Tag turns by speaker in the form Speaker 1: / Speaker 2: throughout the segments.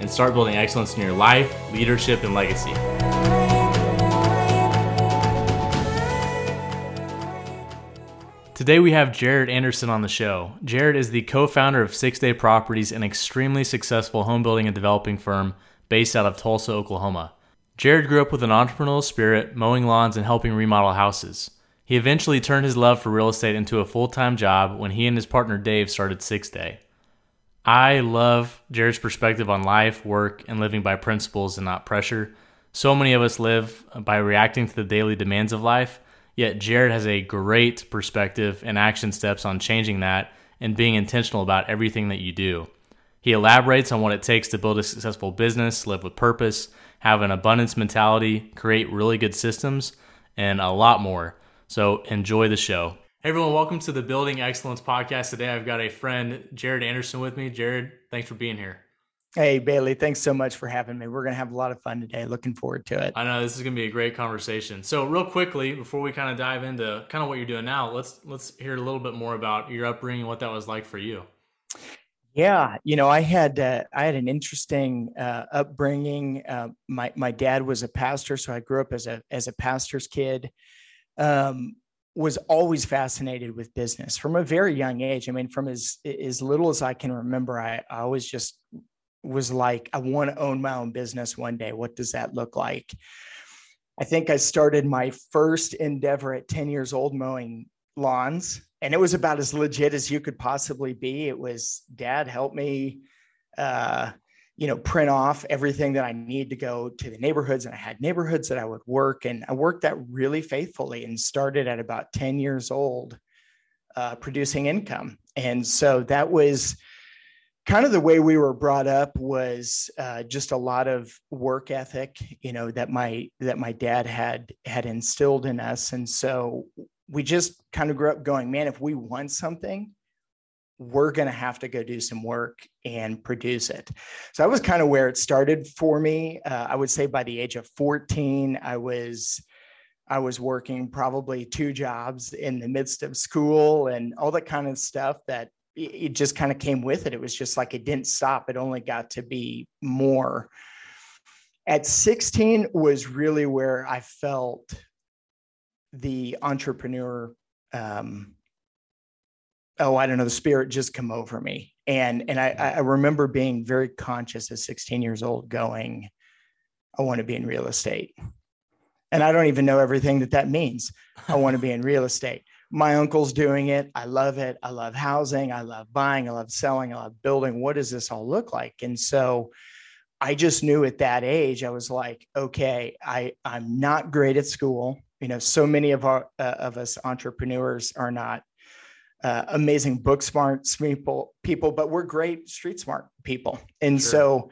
Speaker 1: and start building excellence in your life, leadership, and legacy. Today we have Jared Anderson on the show. Jared is the co founder of Six Day Properties, an extremely successful home building and developing firm based out of Tulsa, Oklahoma. Jared grew up with an entrepreneurial spirit, mowing lawns and helping remodel houses. He eventually turned his love for real estate into a full time job when he and his partner Dave started Six Day. I love Jared's perspective on life, work, and living by principles and not pressure. So many of us live by reacting to the daily demands of life, yet Jared has a great perspective and action steps on changing that and being intentional about everything that you do. He elaborates on what it takes to build a successful business, live with purpose, have an abundance mentality, create really good systems, and a lot more. So enjoy the show. Hey everyone, welcome to the Building Excellence Podcast. Today I've got a friend, Jared Anderson, with me. Jared, thanks for being here.
Speaker 2: Hey Bailey, thanks so much for having me. We're gonna have a lot of fun today. Looking forward to it.
Speaker 1: I know this is gonna be a great conversation. So, real quickly, before we kind of dive into kind of what you're doing now, let's let's hear a little bit more about your upbringing, what that was like for you.
Speaker 2: Yeah, you know, I had uh, I had an interesting uh, upbringing. Uh, my my dad was a pastor, so I grew up as a as a pastor's kid. Um, was always fascinated with business from a very young age. I mean, from as as little as I can remember, I, I always just was like, I want to own my own business one day. What does that look like? I think I started my first endeavor at 10 years old mowing lawns, and it was about as legit as you could possibly be. It was, Dad, help me. Uh, you know, print off everything that I need to go to the neighborhoods. And I had neighborhoods that I would work, and I worked that really faithfully and started at about 10 years old uh, producing income. And so that was kind of the way we were brought up was uh, just a lot of work ethic you know that my that my dad had had instilled in us and so we just kind of grew up going man if we want something we're going to have to go do some work and produce it. So that was kind of where it started for me. Uh, I would say by the age of 14, I was I was working probably two jobs in the midst of school and all that kind of stuff that it just kind of came with it. It was just like it didn't stop. It only got to be more. At 16 was really where I felt the entrepreneur um, oh, I don't know, the spirit just come over me. And and I, I remember being very conscious at 16 years old, going, I want to be in real estate. And I don't even know everything that that means. I want to be in real estate. My uncle's doing it. I love it. I love housing. I love buying. I love selling. I love building. What does this all look like? And so I just knew at that age, I was like, okay, I, I'm not great at school. You know, so many of our uh, of us entrepreneurs are not uh, amazing book smart people, people, but we're great street smart people. And sure. so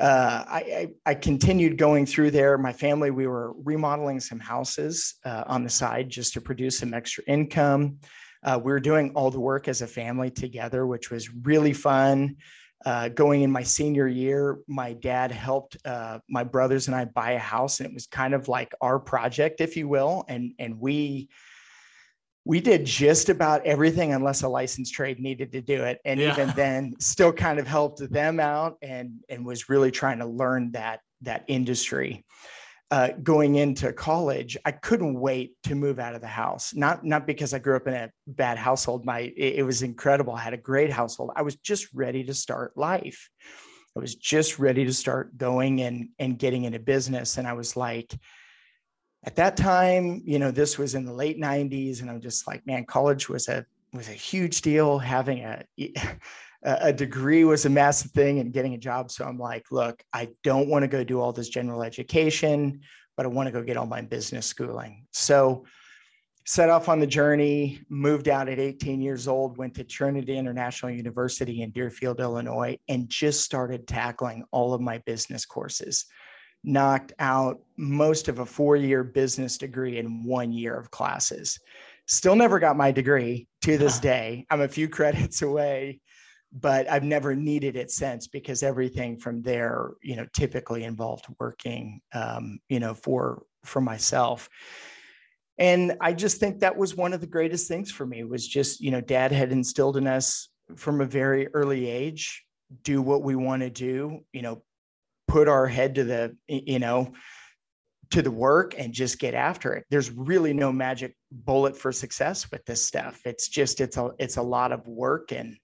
Speaker 2: uh, I, I, I, continued going through there. My family, we were remodeling some houses uh, on the side just to produce some extra income. Uh, we were doing all the work as a family together, which was really fun. Uh, going in my senior year, my dad helped uh, my brothers and I buy a house, and it was kind of like our project, if you will. And and we we did just about everything unless a licensed trade needed to do it. And yeah. even then still kind of helped them out and and was really trying to learn that that industry. Uh, going into college i couldn't wait to move out of the house. Not not because i grew up in a bad household. My it, it was incredible. I had a great household. I was just ready to start life. I was just ready to start going and and getting into business. And i was like at that time, you know, this was in the late 90s, and I'm just like, man, college was a was a huge deal. Having a a degree was a massive thing, and getting a job. So I'm like, look, I don't want to go do all this general education, but I want to go get all my business schooling. So set off on the journey, moved out at 18 years old, went to Trinity International University in Deerfield, Illinois, and just started tackling all of my business courses knocked out most of a four year business degree in one year of classes. Still never got my degree to this day. I'm a few credits away, but I've never needed it since because everything from there, you know, typically involved working, um, you know, for for myself. And I just think that was one of the greatest things for me was just, you know, dad had instilled in us from a very early age, do what we want to do, you know, put our head to the, you know, to the work and just get after it. There's really no magic bullet for success with this stuff. It's just it's a it's a lot of work and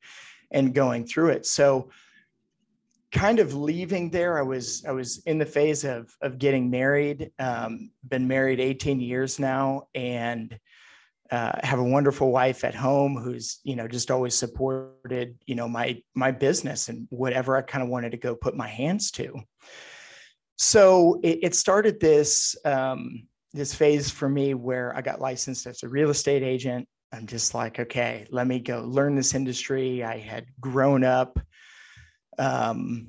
Speaker 2: and going through it. So kind of leaving there, I was I was in the phase of of getting married. Um, been married 18 years now, and uh, have a wonderful wife at home who's you know just always supported you know my my business and whatever I kind of wanted to go put my hands to. So it, it started this um, this phase for me where I got licensed as a real estate agent. I'm just like, okay, let me go learn this industry. I had grown up um,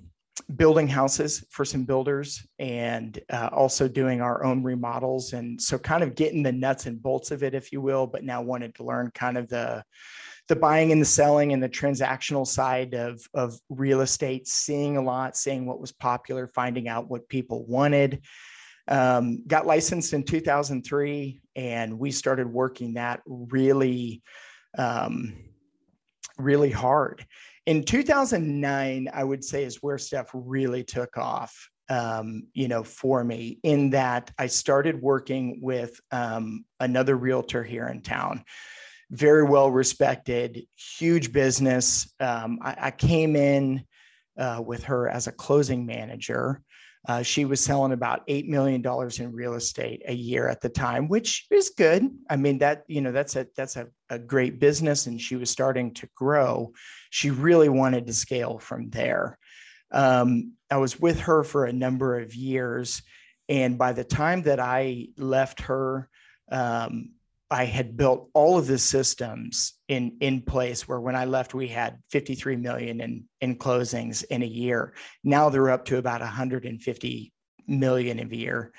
Speaker 2: building houses for some builders and uh, also doing our own remodels. And so, kind of getting the nuts and bolts of it, if you will, but now wanted to learn kind of the the buying and the selling and the transactional side of, of real estate, seeing a lot, seeing what was popular, finding out what people wanted. Um, got licensed in 2003, and we started working that really, um, really hard. In 2009, I would say is where stuff really took off. Um, you know, for me, in that I started working with um, another realtor here in town very well respected, huge business. Um, I, I, came in uh, with her as a closing manager. Uh, she was selling about $8 million in real estate a year at the time, which is good. I mean, that, you know, that's a, that's a, a great business and she was starting to grow. She really wanted to scale from there. Um, I was with her for a number of years. And by the time that I left her, um, I had built all of the systems in in place where when I left we had 53 million in in closings in a year. Now they're up to about 150 million a year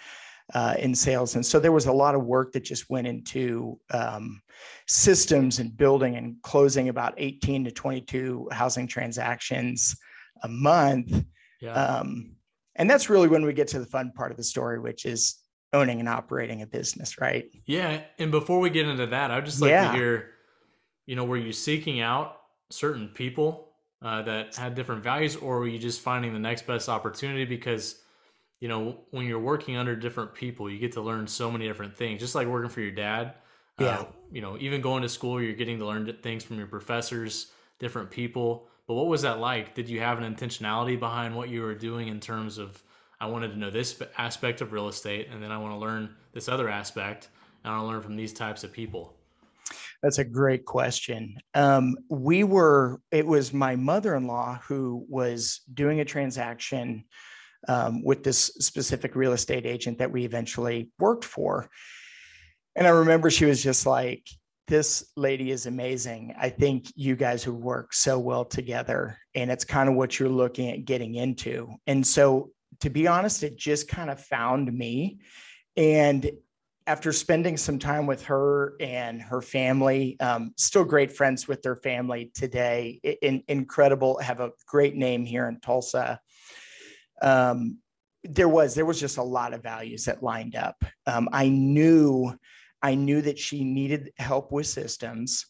Speaker 2: uh, in sales, and so there was a lot of work that just went into um, systems and building and closing about 18 to 22 housing transactions a month. Yeah. Um, and that's really when we get to the fun part of the story, which is owning and operating a business, right?
Speaker 1: Yeah. And before we get into that, I'd just like yeah. to hear, you know, were you seeking out certain people uh, that had different values, or were you just finding the next best opportunity? Because, you know, when you're working under different people, you get to learn so many different things, just like working for your dad. Uh, yeah. Uh, you know, even going to school, you're getting to learn things from your professors, different people. But what was that like? Did you have an intentionality behind what you were doing in terms of I wanted to know this aspect of real estate, and then I want to learn this other aspect, and I want to learn from these types of people.
Speaker 2: That's a great question. Um, we were, it was my mother in law who was doing a transaction um, with this specific real estate agent that we eventually worked for. And I remember she was just like, this lady is amazing. I think you guys would work so well together. And it's kind of what you're looking at getting into. And so to be honest, it just kind of found me. And after spending some time with her and her family, um, still great friends with their family today, in, incredible, have a great name here in Tulsa. Um, there was there was just a lot of values that lined up. Um, I knew I knew that she needed help with systems,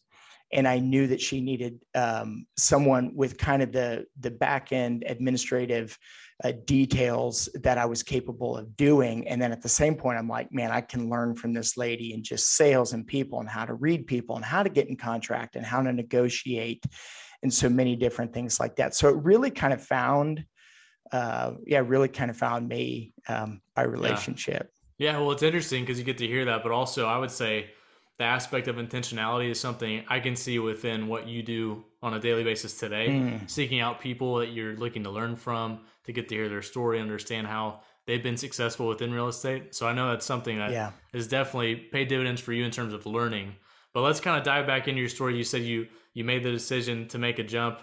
Speaker 2: and I knew that she needed um, someone with kind of the the back end administrative uh, details that I was capable of doing. And then at the same point, I'm like, man, I can learn from this lady and just sales and people and how to read people and how to get in contract and how to negotiate and so many different things like that. So it really kind of found, uh, yeah, really kind of found me um, by relationship.
Speaker 1: Yeah. yeah well, it's interesting because you get to hear that, but also I would say the aspect of intentionality is something I can see within what you do on a daily basis today, mm. seeking out people that you're looking to learn from, to get to hear their story, understand how they've been successful within real estate. So I know that's something that yeah. has definitely paid dividends for you in terms of learning. But let's kind of dive back into your story. You said you you made the decision to make a jump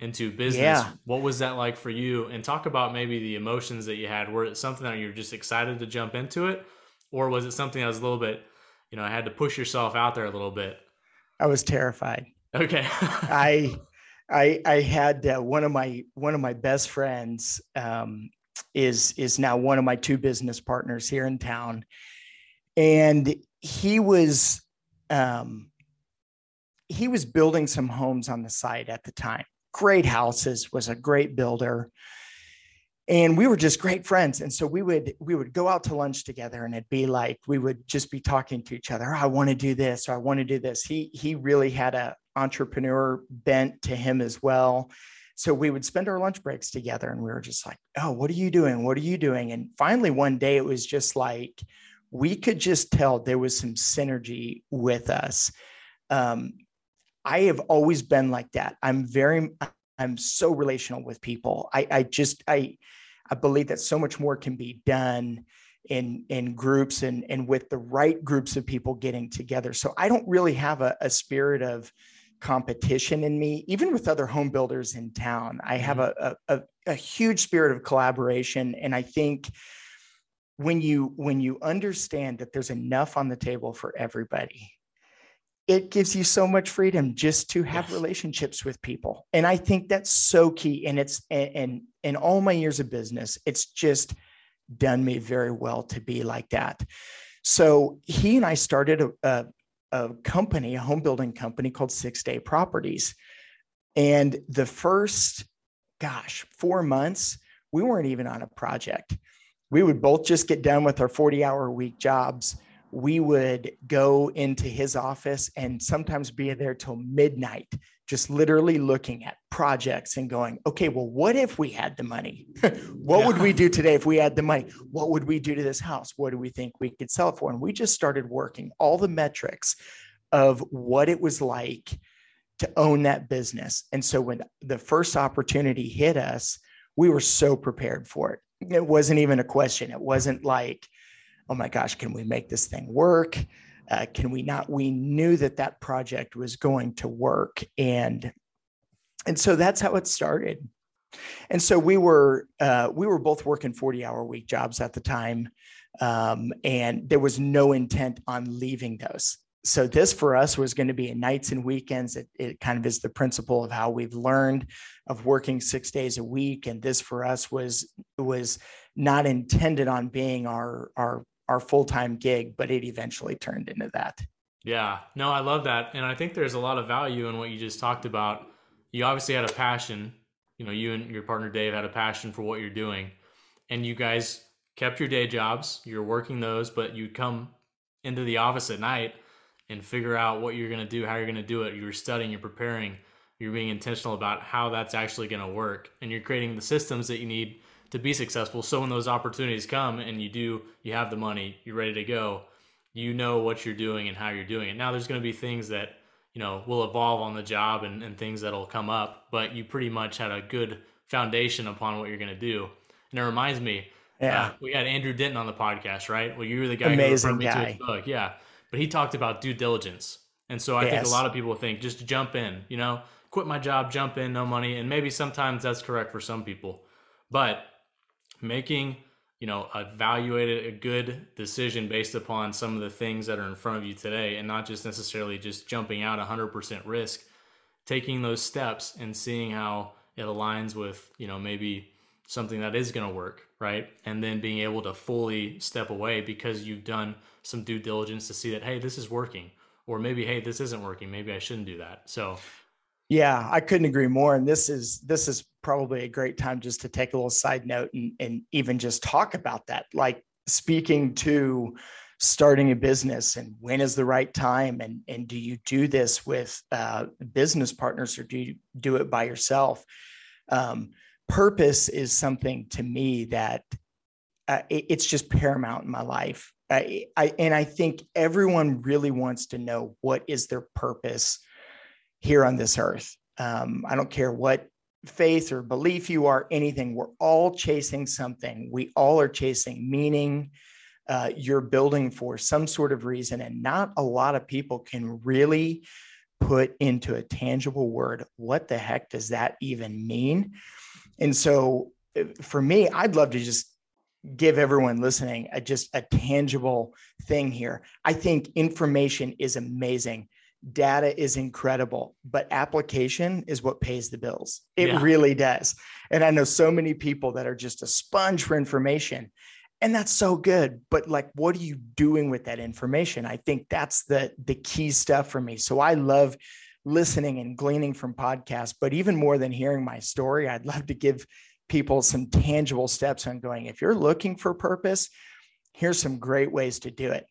Speaker 1: into business. Yeah. What was that like for you? And talk about maybe the emotions that you had. Were it something that you're just excited to jump into it, or was it something that was a little bit, you know, I had to push yourself out there a little bit?
Speaker 2: I was terrified.
Speaker 1: Okay.
Speaker 2: I, I, I had uh, one of my one of my best friends um, is is now one of my two business partners here in town, and he was um, he was building some homes on the site at the time great houses, was a great builder. And we were just great friends. And so we would we would go out to lunch together and it'd be like we would just be talking to each other. Oh, I want to do this or I want to do this. He he really had a entrepreneur bent to him as well. So we would spend our lunch breaks together and we were just like, oh, what are you doing? What are you doing? And finally one day it was just like we could just tell there was some synergy with us. Um, I have always been like that. I'm very, I'm so relational with people. I, I just, I, I believe that so much more can be done in in groups and and with the right groups of people getting together. So I don't really have a, a spirit of competition in me, even with other home builders in town. I have mm-hmm. a, a, a huge spirit of collaboration, and I think when you when you understand that there's enough on the table for everybody it gives you so much freedom just to have yes. relationships with people. And i think that's so key and it's and in all my years of business it's just done me very well to be like that. So he and i started a, a, a company a home building company called six day properties. And the first gosh four months we weren't even on a project. We would both just get done with our 40 hour week jobs we would go into his office and sometimes be there till midnight, just literally looking at projects and going, okay, well, what if we had the money? what yeah. would we do today if we had the money? What would we do to this house? What do we think we could sell for? And we just started working all the metrics of what it was like to own that business. And so when the first opportunity hit us, we were so prepared for it. It wasn't even a question. It wasn't like, oh my gosh, can we make this thing work? Uh, can we not? We knew that that project was going to work, and and so that's how it started. And so we were uh, we were both working forty hour week jobs at the time, um, and there was no intent on leaving those. So this for us was going to be nights and weekends. It, it kind of is the principle of how we've learned of working six days a week, and this for us was was not intended on being our our our full-time gig but it eventually turned into that.
Speaker 1: Yeah. No i love that. And i think there's a lot of value in what you just talked about. You obviously had a passion. You know you and your partner dave had a passion for what you're doing. And you guys kept your day jobs. You're working those but you come into the office at night and figure out what you're going to do how you're going to do it. You're studying you're preparing you're being intentional about how that's actually going to work. And you're creating the systems that you need to be successful. So when those opportunities come and you do, you have the money, you're ready to go, you know what you're doing and how you're doing it. Now there's going to be things that, you know, will evolve on the job and, and things that'll come up, but you pretty much had a good foundation upon what you're going to do. And it reminds me, yeah, uh, we had Andrew Denton on the podcast, right? Well, you were the guy
Speaker 2: Amazing
Speaker 1: who
Speaker 2: referred
Speaker 1: me to his book. Yeah. But he talked about due diligence. And so I yes. think a lot of people think just jump in, you know, quit my job, jump in, no money. And maybe sometimes that's correct for some people. But making you know evaluated a good decision based upon some of the things that are in front of you today and not just necessarily just jumping out 100% risk taking those steps and seeing how it aligns with you know maybe something that is going to work right? And then being able to fully step away because you've done some due diligence to see that hey this is working. Or maybe hey this isn't working. Maybe i shouldn't do that. So
Speaker 2: yeah, I couldn't agree more. And this is this is probably a great time just to take a little side note and, and even just talk about that. Like speaking to starting a business and when is the right time and and do you do this with uh, business partners or do you do it by yourself? Um, purpose is something to me that uh, it, it's just paramount in my life. I, I, and I think everyone really wants to know what is their purpose here on this earth. Um, I don't care what faith or belief you are, anything, we're all chasing something. We all are chasing meaning. Uh, you're building for some sort of reason, and not a lot of people can really put into a tangible word. What the heck does that even mean? And so uh, for me, I'd love to just give everyone listening a, just a tangible thing here. I think information is amazing. Data is incredible, but application is what pays the bills. It yeah. really does. And I know so many people that are just a sponge for information and that's so good but like what are you doing with that information i think that's the the key stuff for me so i love listening and gleaning from podcasts but even more than hearing my story i'd love to give people some tangible steps on going if you're looking for purpose here's some great ways to do it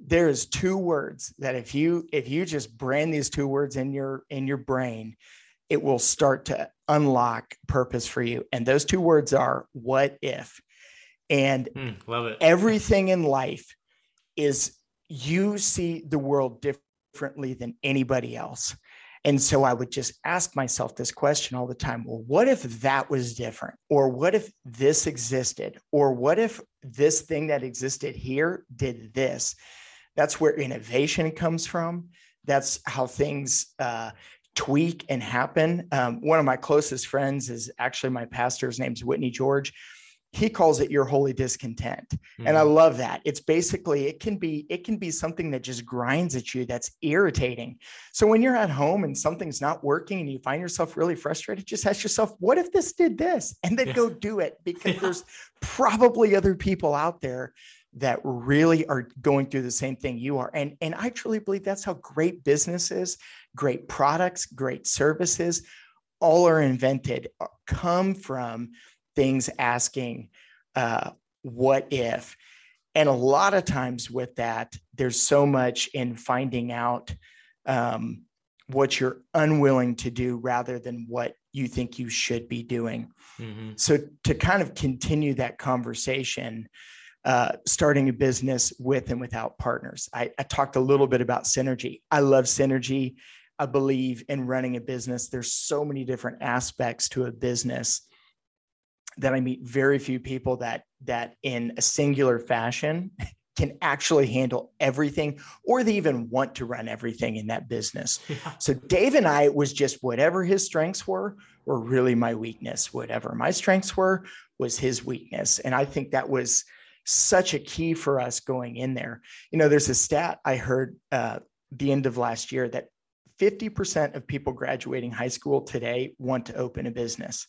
Speaker 2: there's two words that if you if you just brand these two words in your in your brain it will start to unlock purpose for you and those two words are what if and
Speaker 1: mm, love it.
Speaker 2: everything in life is you see the world differently than anybody else. And so I would just ask myself this question all the time well, what if that was different? Or what if this existed? Or what if this thing that existed here did this? That's where innovation comes from. That's how things uh, tweak and happen. Um, one of my closest friends is actually my pastor's name's Whitney George he calls it your holy discontent mm-hmm. and i mm-hmm. love that it's basically it can be it can be something that just grinds at you that's irritating so when you're at home and something's not working and you find yourself really frustrated just ask yourself what if this did this and then yeah. go do it because yeah. there's probably other people out there that really are going through the same thing you are and and i truly believe that's how great businesses great products great services all are invented uh, come from things asking, uh, what if? And a lot of times with that, there's so much in finding out um, what you're unwilling to do rather than what you think you should be doing. Mm-hmm. So, to kind of continue that conversation, uh, starting a business with and without partners. I, I, talked a little bit about synergy. I love synergy. I believe in running a business. There's so many different aspects to a business that I meet very few people that that in a singular fashion can actually handle everything or they even want to run everything in that business. Yeah. So Dave and I was just whatever his strengths were were really my weakness. Whatever my strengths were was his weakness. And I think that was such a key for us going in there. You know, there's a stat I heard uh, the end of last year that 50% of people graduating high school today want to open a business.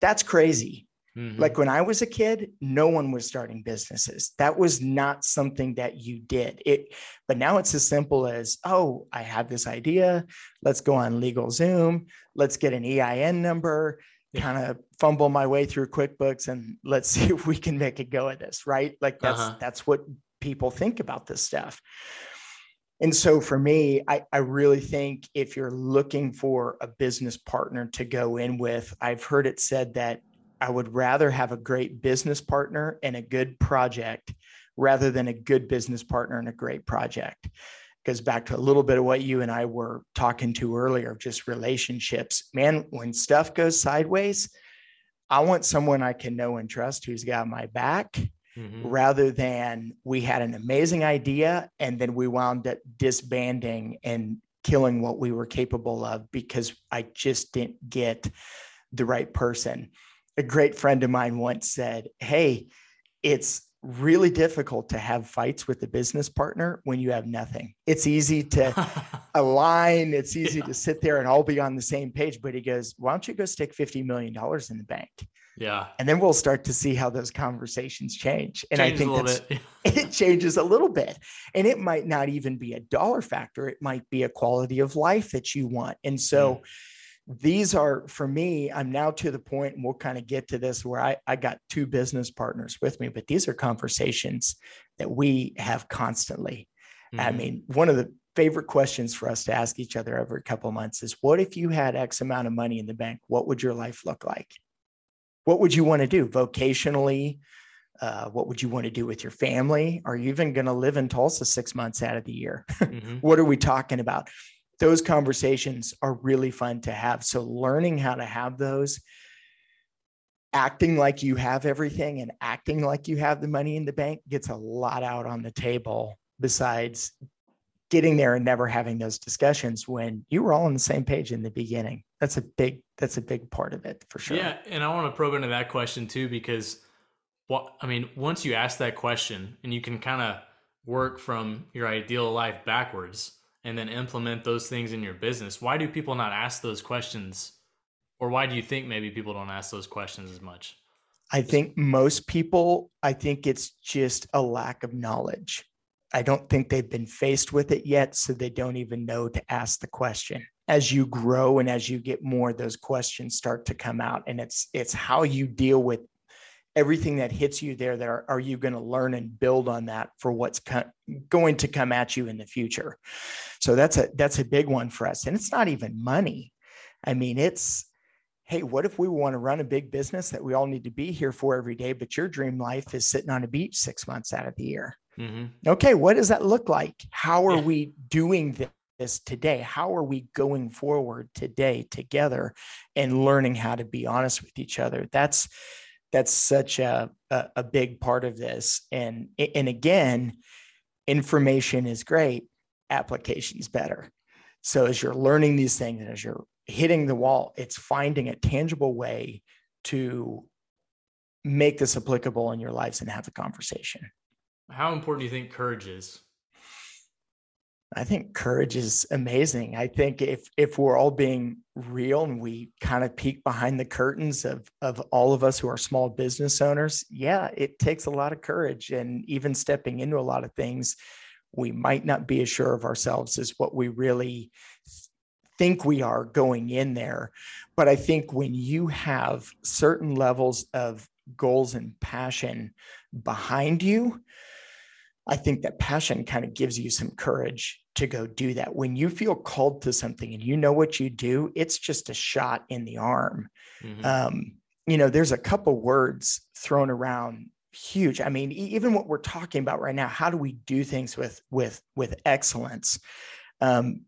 Speaker 2: That's crazy. Mm-hmm. Like when I was a kid, no one was starting businesses. That was not something that you did. It but now it's as simple as, "Oh, I have this idea. Let's go on LegalZoom. Let's get an EIN number, yeah. kind of fumble my way through QuickBooks and let's see if we can make a go at this." Right? Like that's uh-huh. that's what people think about this stuff. And so for me, I, I really think if you're looking for a business partner to go in with, I've heard it said that I would rather have a great business partner and a good project rather than a good business partner and a great project. Goes back to a little bit of what you and I were talking to earlier, just relationships. Man, when stuff goes sideways, I want someone I can know and trust who's got my back mm-hmm. rather than we had an amazing idea and then we wound up disbanding and killing what we were capable of because I just didn't get the right person. A great friend of mine once said, Hey, it's really difficult to have fights with a business partner when you have nothing. It's easy to align, it's easy yeah. to sit there and all be on the same page. But he goes, Why don't you go stick $50 million in the bank?
Speaker 1: Yeah.
Speaker 2: And then we'll start to see how those conversations change. And I think that's, it changes a little bit. And it might not even be a dollar factor, it might be a quality of life that you want. And so mm. These are for me, I'm now to the point, and we'll kind of get to this where I, I got two business partners with me, but these are conversations that we have constantly. Mm. I mm-hmm. mean, one of the favorite questions for us to ask each other every couple months is what if you had X amount of money in the bank? What would your life look like? what would you want to do vocationally? Uh, what would you want to do with your family? Are you even going to live in Tulsa six months out of the year? Mm-hmm. what are we talking about? Those conversations are really fun to have. So, learning how to have those, acting like you have everything and acting like you have the money in the bank gets a lot out on the table besides getting there and never having those discussions when you were all on the same page in the beginning. That's a big that's a big part of it for sure.
Speaker 1: Yeah, and I want to probe into that question too because what I mean, once you ask that question and you can kind of work from your ideal life backwards and then implement those things in your business, why do people not ask those questions? Or why do you think maybe people don't ask those questions as much?
Speaker 2: I think most people, I think it's just a lack of knowledge. I don't think they've been faced with it yet, so they don't even know to ask the question. As you grow and as you get more, those questions start to come out, and it's it's how you deal with everything that hits you there. That are, are you going to learn and build on that for what's co- going to come at you in the future? So that's a that's a big one for us, and it's not even money. I mean, it's hey, what if we want to run a big business that we all need to be here for every day, but your dream life is sitting on a beach six months out of the year? Mm-hmm. Okay, what does that look like? How are yeah. we doing this today? How are we going forward today together and learning how to be honest with each other? That's that's such a, a, a big part of this. And and again, information is great, application is better. So as you're learning these things, and as you're hitting the wall, it's finding a tangible way to make this applicable in your lives and have the conversation.
Speaker 1: How important do you think courage is?
Speaker 2: I think courage is amazing. I think if if we're all being real and we kind of peek behind the curtains of of all of us who are small business owners, yeah, it takes a lot of courage and even stepping into a lot of things we might not be as sure of ourselves as what we really think we are going in there. But I think when you have certain levels of goals and passion behind you, I think that passion kind of gives you some courage to go do that. When you feel called to something and you know what you do, it's just a shot in the arm. Mm-hmm. Um, you know, there's a couple words thrown around huge. I mean, even what we're talking about right now, how do we do things with with with excellence? Um,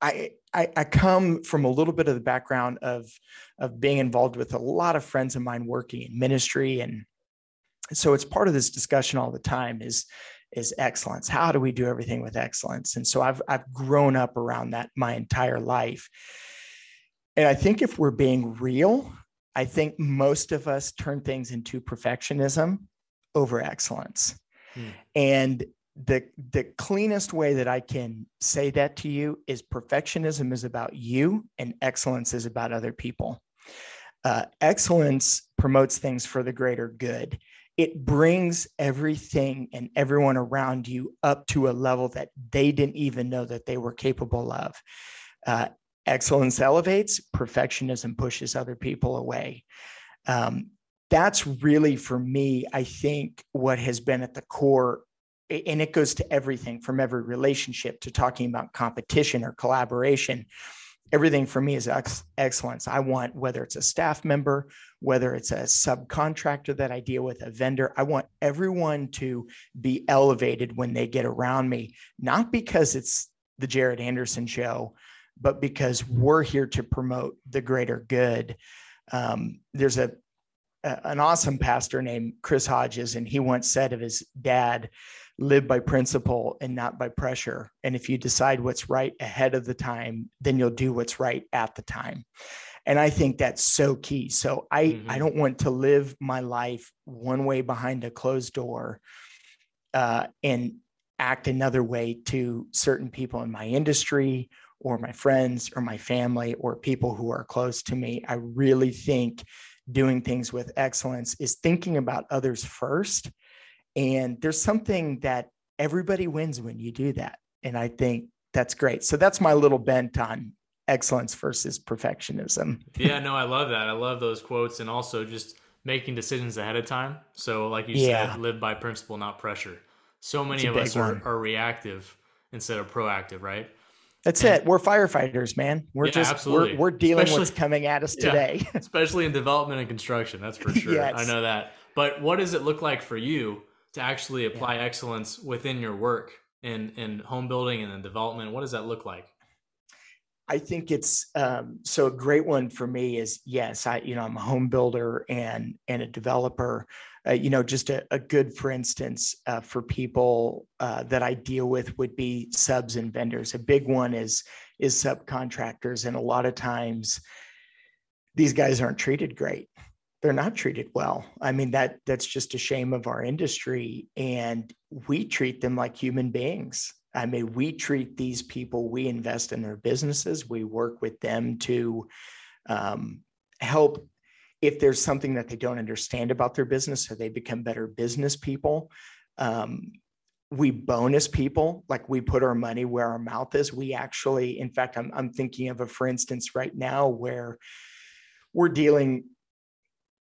Speaker 2: I, I, I come from a little bit of the background of of being involved with a lot of friends of mine working in ministry and so it's part of this discussion all the time is is excellence. How do we do everything with excellence? And so i've i've grown up around that my entire life. And i think if we're being real i think most of us turn things into perfectionism over excellence. Hmm. and the the cleanest way that i can say that to you is perfectionism is about you and excellence is about other people. Uh, excellence promotes things for the greater good it brings everything and everyone around you up to a level that they didn't even know that they were capable of. Uh, excellence elevates, perfectionism pushes other people away. Um, that's really, for me, I think, what has been at the core. And it goes to everything from every relationship to talking about competition or collaboration everything for me is ex- excellence. I want whether it's a staff member, whether it's a subcontractor that I deal with, a vendor, I want everyone to be elevated when they get around me, not because it's the Jared Anderson show, but because we're here to promote the greater good. Um, there's a, a an awesome pastor named Chris Hodges, and he once said of his dad, live by principle and not by pressure. And if you decide what's right ahead of the time, then you'll do what's right at the time. And I think that's so key. So I, mm-hmm. I don't want to live my life one way behind a closed door uh, and act another way to certain people in my industry or my friends or my family or people who are close to me. I really think doing things with excellence is thinking about others first and there's something that everybody wins when you do that. And I think that's great. So that's my little bent on excellence versus perfectionism.
Speaker 1: yeah, no, I love that. I love those quotes and also just making decisions ahead of time. So, like you yeah. said, live by principle, not pressure. So many of us are, are, reactive instead of proactive, right?
Speaker 2: That's and, it. We're firefighters, man. We're yeah, just absolutely. we're, we're dealing especially, what's coming at us today.
Speaker 1: Yeah, especially in development and construction. That's for sure. yes. I know that. But what does it look like for you to actually apply yeah. excellence within your work in in home building and then development? What does that look like?
Speaker 2: I think it's um, so a great one for me is yes, I you know I'm a home builder and and a developer. Uh, you know, just a, a good for instance uh, for people uh, that I deal with would be subs and vendors. A big one is is subcontractors, and a lot of times these guys aren't treated great. They're not treated well. I mean that that's just a shame of our industry, and we treat them like human beings I mean, we treat these people, we invest in their businesses, we work with them to um, help if there's something that they don't understand about their business so they become better business people. Um, we bonus people, like we put our money where our mouth is. We actually, in fact, I'm, I'm thinking of a, for instance, right now where we're dealing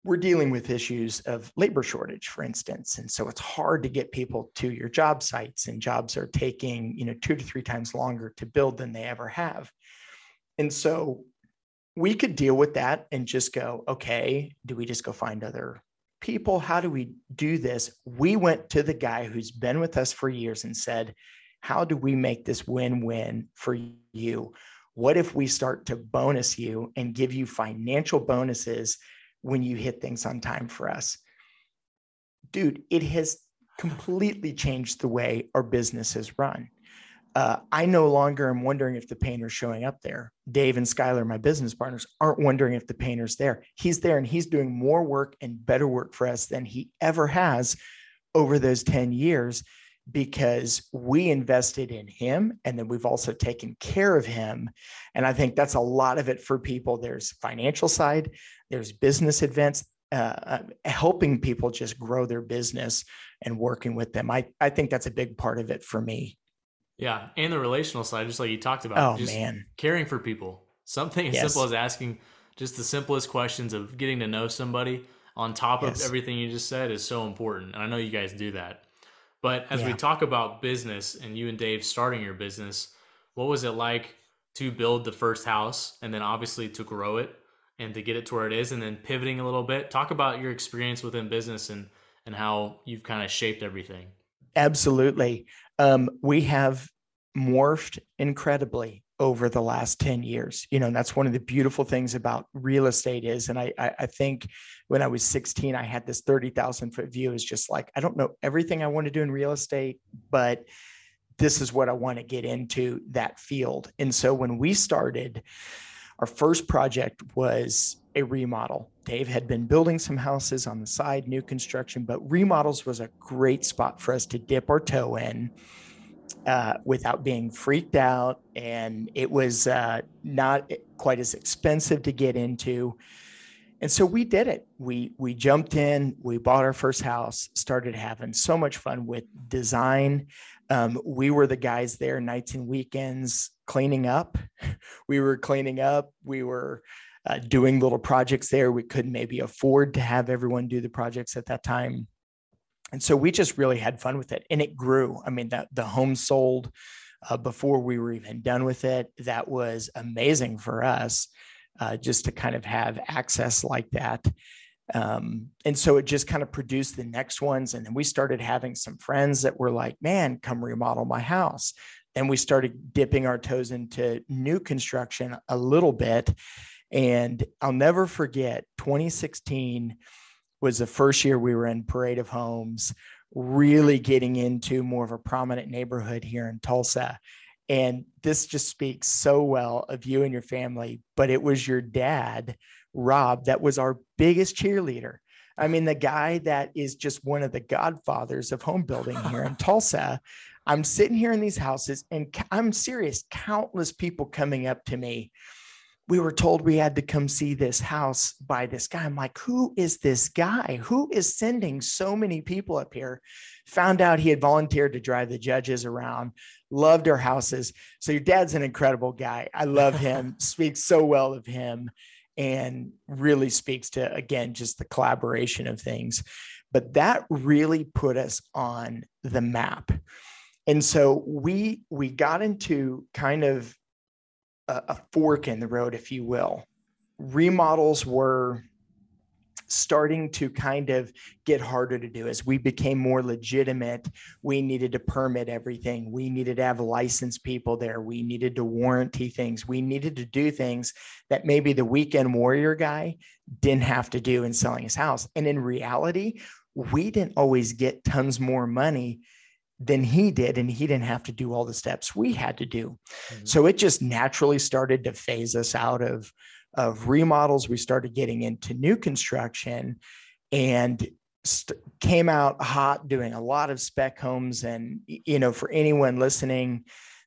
Speaker 2: we're dealing with issues of labor shortage for instance and so it's hard to get people to your job sites and jobs are taking you know two to three times longer to build than they ever have. And so we could deal with that and just go okay do we just go find other people? How do we do this? We went to the guy who's been with us for years and said how do we make this win-win for you? What if we start to bonus you and give you financial bonuses when you hit things on time for us. Dude, it has completely changed the way our business is run. Uh, I no longer am wondering if the painter's showing up there. Dave and Skylar, my business partners, aren't wondering if the painter's there. He's there and he's doing more work and better work for us than he ever has over those 10 years because we invested in him and then we've also taken care of him. And i think that's a lot of it for people. There's financial side there's business events uh, uh, helping people just grow their business and working with them. I, I think that's a big part of it for me.
Speaker 1: Yeah and the relational side just like you talked about
Speaker 2: oh
Speaker 1: just
Speaker 2: man.
Speaker 1: caring for people. Something as yes. simple as asking just the simplest questions of getting to know somebody on top yes. of everything you just said is so important and i know you guys do that but as yeah. we talk about business and you and Dave starting your business, what was it like to build the first house and then obviously to grow it and to get it to where it is and then pivoting a little bit? Talk about your experience within business and and how you've kind of shaped everything.
Speaker 2: Absolutely. Um, we have morphed incredibly over the last 10 years you know and that's one of the beautiful things about real estate is and i i think when i was 16 i had this 30000 foot view. Is just like i don't know everything i want to do in real estate but this is what i want to get into that field. And so when we started our first project was a remodel. Dave had been building some houses on the side new construction but remodels was a great spot for us to dip our toe in uh, without being freaked out. And it was uh, not quite as expensive to get into. And so we did it. We we jumped in. We bought our first house. Started having so much fun with design. Um, we were the guys there nights and weekends cleaning up. We were cleaning up. We were uh, doing little projects there. We couldn't maybe afford to have everyone do the projects at that time and so we just really had fun with it and it grew. I mean that the home sold uh, before we were even done with it that was amazing for us uh, just to kind of have access like that. Um, and so it just kind of produced the next ones and then we started having some friends that were like man come remodel my house. Then we started dipping our toes into new construction a little bit and i'll never forget 2016 was the first year we were in Parade of Homes, really getting into more of a prominent neighborhood here in Tulsa. And this just speaks so well of you and your family. But it was your dad, Rob, that was our biggest cheerleader. I mean, the guy that is just one of the godfathers of home building here in Tulsa. I'm sitting here in these houses, and I'm serious, countless people coming up to me we were told we had to come see this house by this guy. I'm like, who is this guy? Who is sending so many people up here? Found out he had volunteered to drive the judges around, loved our houses. So your dad's an incredible guy. I love him, speaks so well of him, and really speaks to, again, just the collaboration of things. But that really put us on the map. And so we we got into kind of a, a fork in the road, if you will. Remodels were starting to kind of get harder to do. As we became more legitimate we needed to permit everything. We needed to have licensed people there. We needed to warranty things. We needed to do things that maybe the weekend warrior guy didn't have to do in selling his house. And in reality we didn't always get tons more money than he did and he didn't have to do all the steps we had to do. Mm-hmm. so it just naturally started to phase us out of of remodels. We started getting into new construction and st- came out hot doing a lot of spec homes. And you know for anyone listening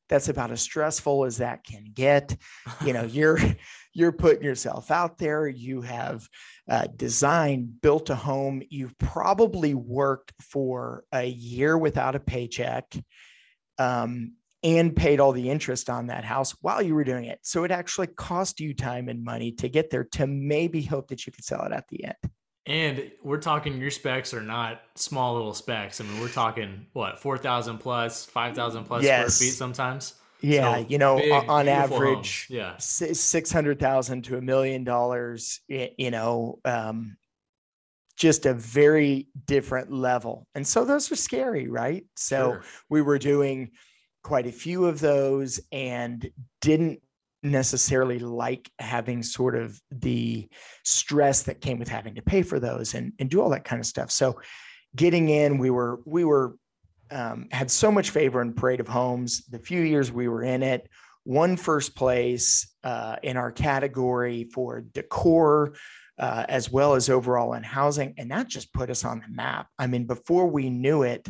Speaker 2: that's about as stressful as that can get. You know you're you're putting yourself out there. You have uh, designed built a home. You've probably worked for a year without a paycheck um, and paid all the interest on that house while you were doing it. So it actually cost you time and money to get there to maybe hope that you could sell it at the end
Speaker 1: and we're talking your specs are not small little specs. I mean, we're talking what, 4,000 plus, 5,000 plus yes. square feet sometimes?
Speaker 2: Yeah. So you know, big, on average, homes. yeah, 600,000 to a million dollars, you know, um, just a very different level. And so those are scary, right? So sure. we were doing quite a few of those and didn't necessarily like having sort of the stress that came with having to pay for those and, and do all that kind of stuff. So getting in, we were we were um, had so much favor in Parade of Homes. The few years we were in it, won first place uh, in our category for decor. Uh, as well as overall in housing. And that just put us on the map. I mean, before we knew it,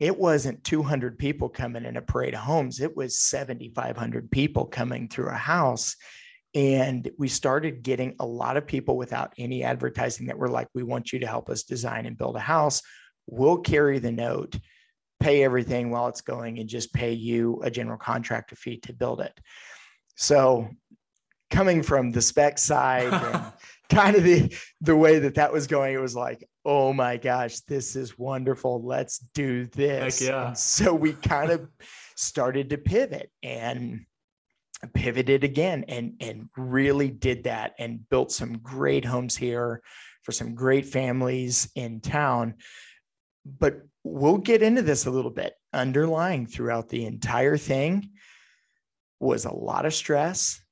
Speaker 2: it wasn't 200 people coming in a parade of homes. It was 7500 people coming through a house. And we started getting a lot of people without any advertising that were like we want you to help us design and build a house. We'll carry the note pay everything while it's going and just pay you a general contractor fee to build it. So coming from the spec side and kind of the the way that that was going it was like oh my gosh this is wonderful. Let's do this. Heck yeah. And so we kind of started to pivot and pivoted again and and really did that and built some great homes here for some great families in town. But we'll get into this a little bit. Underlying throughout the entire thing was a lot of stress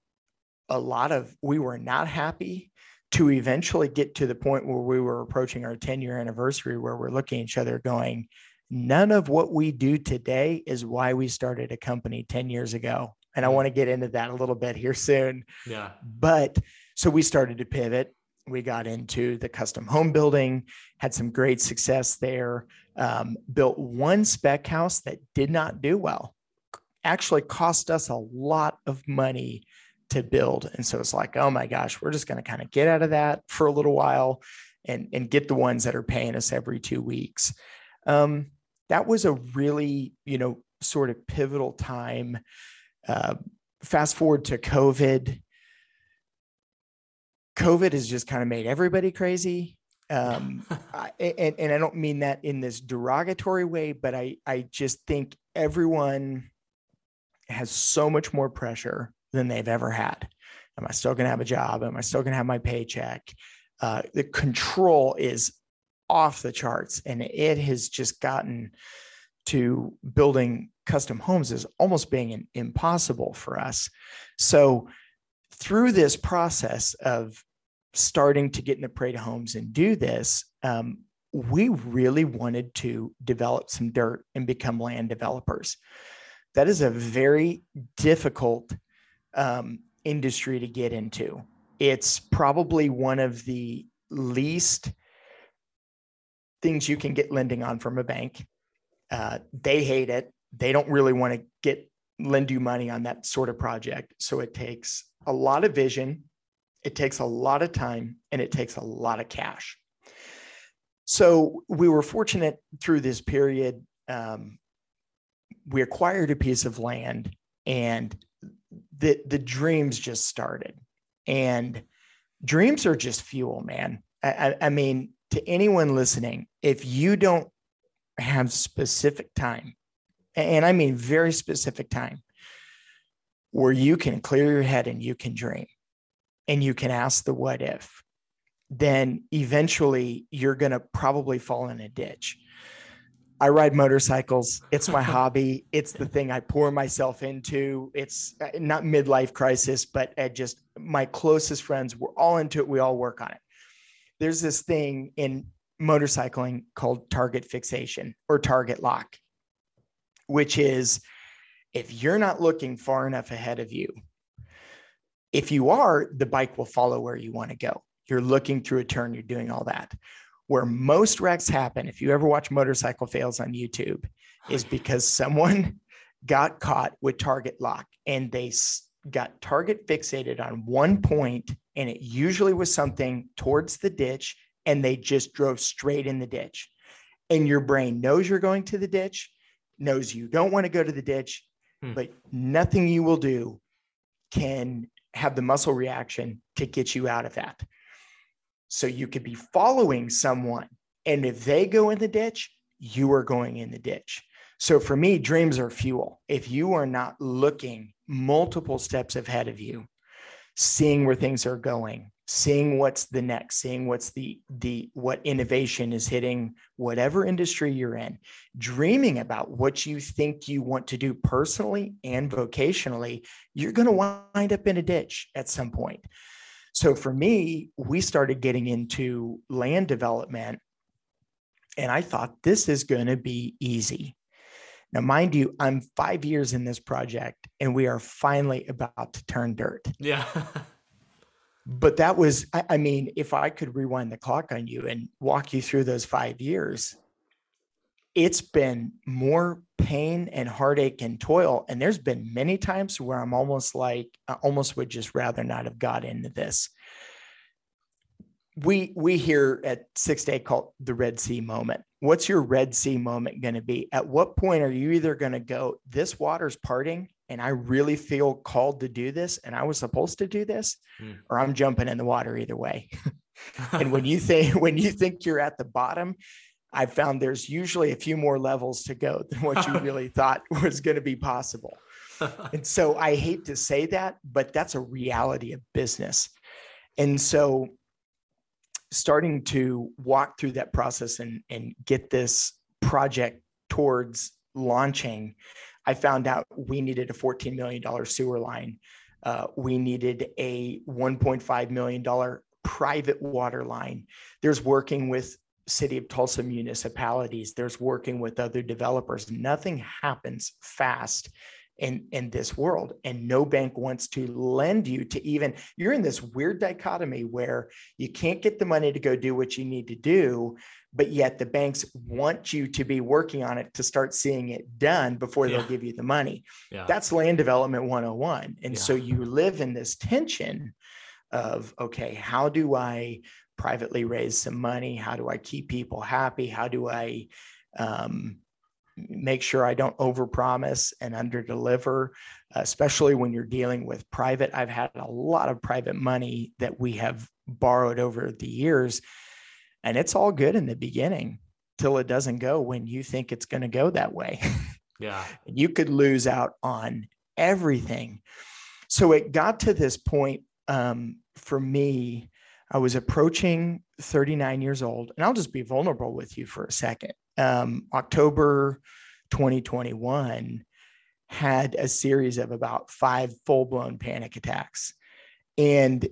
Speaker 2: a lot of we were not happy to eventually get to the point where we were approaching our 10 year anniversary where we're looking at each other going none of what we do today is why we started a company 10 years ago. And i mm. want to get into that a little bit here soon.
Speaker 1: Yeah.
Speaker 2: But so we started to pivot. We got into the custom home building had some great success there um, built one spec house that did not do well. Actually cost us a lot of money to build. And so it's like, oh my gosh, we're just going to kind of get out of that for a little while and, and get the ones that are paying us every two weeks. Um, that was a really, you know, sort of pivotal time. Uh, fast forward to COVID. COVID has just kind of made everybody crazy. Um, I, and, and I don't mean that in this derogatory way, but I, I just think everyone has so much more pressure than they've ever had. Am I still going to have a job? Am I still going to have my paycheck? Uh, the control is off the charts, and it has just gotten to building custom homes is almost being impossible for us. So, through this process of starting to get in the of homes and do this, um, we really wanted to develop some dirt and become land developers. That is a very difficult um, industry to get into. It's probably one of the least things you can get lending on from a bank. Uh, they hate it. They don't really want to get lend you money on that sort of project. So it takes a lot of vision, it takes a lot of time, and it takes a lot of cash. So we were fortunate through this period. Um, we acquired a piece of land and the the dreams just started and dreams are just fuel man I, I, mean to anyone listening if you don't have specific time and i mean very specific time where you can clear your head and you can dream and you can ask the what if then eventually you're going to probably fall in a ditch. I ride motorcycles. It's my hobby. It's the thing I pour myself into. It's uh, not midlife crisis, but just my closest friends, we're all into it. We all work on it. There's this thing in motorcycling called target fixation or target lock, which is if you're not looking far enough ahead of you, if you are, the bike will follow where you want to go. You're looking through a turn, you're doing all that. Where most wrecks happen, if you ever watch motorcycle fails on YouTube, is because someone got caught with target lock and they got target fixated on one point, and it usually was something towards the ditch, and they just drove straight in the ditch. And your brain knows you're going to the ditch, knows you don't want to go to the ditch, hmm. but nothing you will do can have the muscle reaction to get you out of that. So you could be following someone, and if they go in the ditch, you are going in the ditch. So for me, dreams are fuel. If you are not looking multiple steps ahead of you, seeing where things are going, seeing what's the next seeing what's the the what innovation is hitting whatever industry you're in dreaming about what you think you want to do personally and vocationally you're going to wind up in a ditch at some point so for me we started getting into land development and i thought this is going to be easy. Now mind you i'm 5 years in this project and we are finally about to turn dirt.
Speaker 1: Yeah.
Speaker 2: But that was I, I, mean if i could rewind the clock on you and walk you through those five years it's been more pain and heartache and toil and there's been many times where i'm almost like i almost would just rather not have got into this we we here at six day call the red sea moment what's your red sea moment going to be at what point are you either going to go this water's parting and I really feel called to do this and I was supposed to do this, mm. or I'm jumping in the water either way. and when you think when you think you're at the bottom, I found there's usually a few more levels to go than what you really thought was going to be possible. and so I hate to say that, but that's a reality of business. And so starting to walk through that process and, and get this project towards launching I found out we needed a $14 million sewer line. Uh, we needed a $1.5 million private water line. There's working with city of Tulsa municipalities. There's working with other developers. Nothing happens fast in in this world and no bank wants to lend you to even you're in this weird dichotomy where you can't get the money to go do what you need to do but yet the banks want you to be working on it to start seeing it done before yeah. they'll give you the money. Yeah. That's land development 101. And yeah. so you live in this tension of, okay, how do I privately raise some money? How do I keep people happy? How do I um, make sure I don't overpromise and underdeliver, especially when you're dealing with private. I've had a lot of private money that we have borrowed over the years and it's all good in the beginning till it doesn't go when you think it's going to go that way.
Speaker 1: Yeah.
Speaker 2: you could lose out on everything. So it got to this point um, for me. I was approaching 39 years old, and I'll just be vulnerable with you for a second. Um, October 2021 had a series of about five full blown panic attacks. And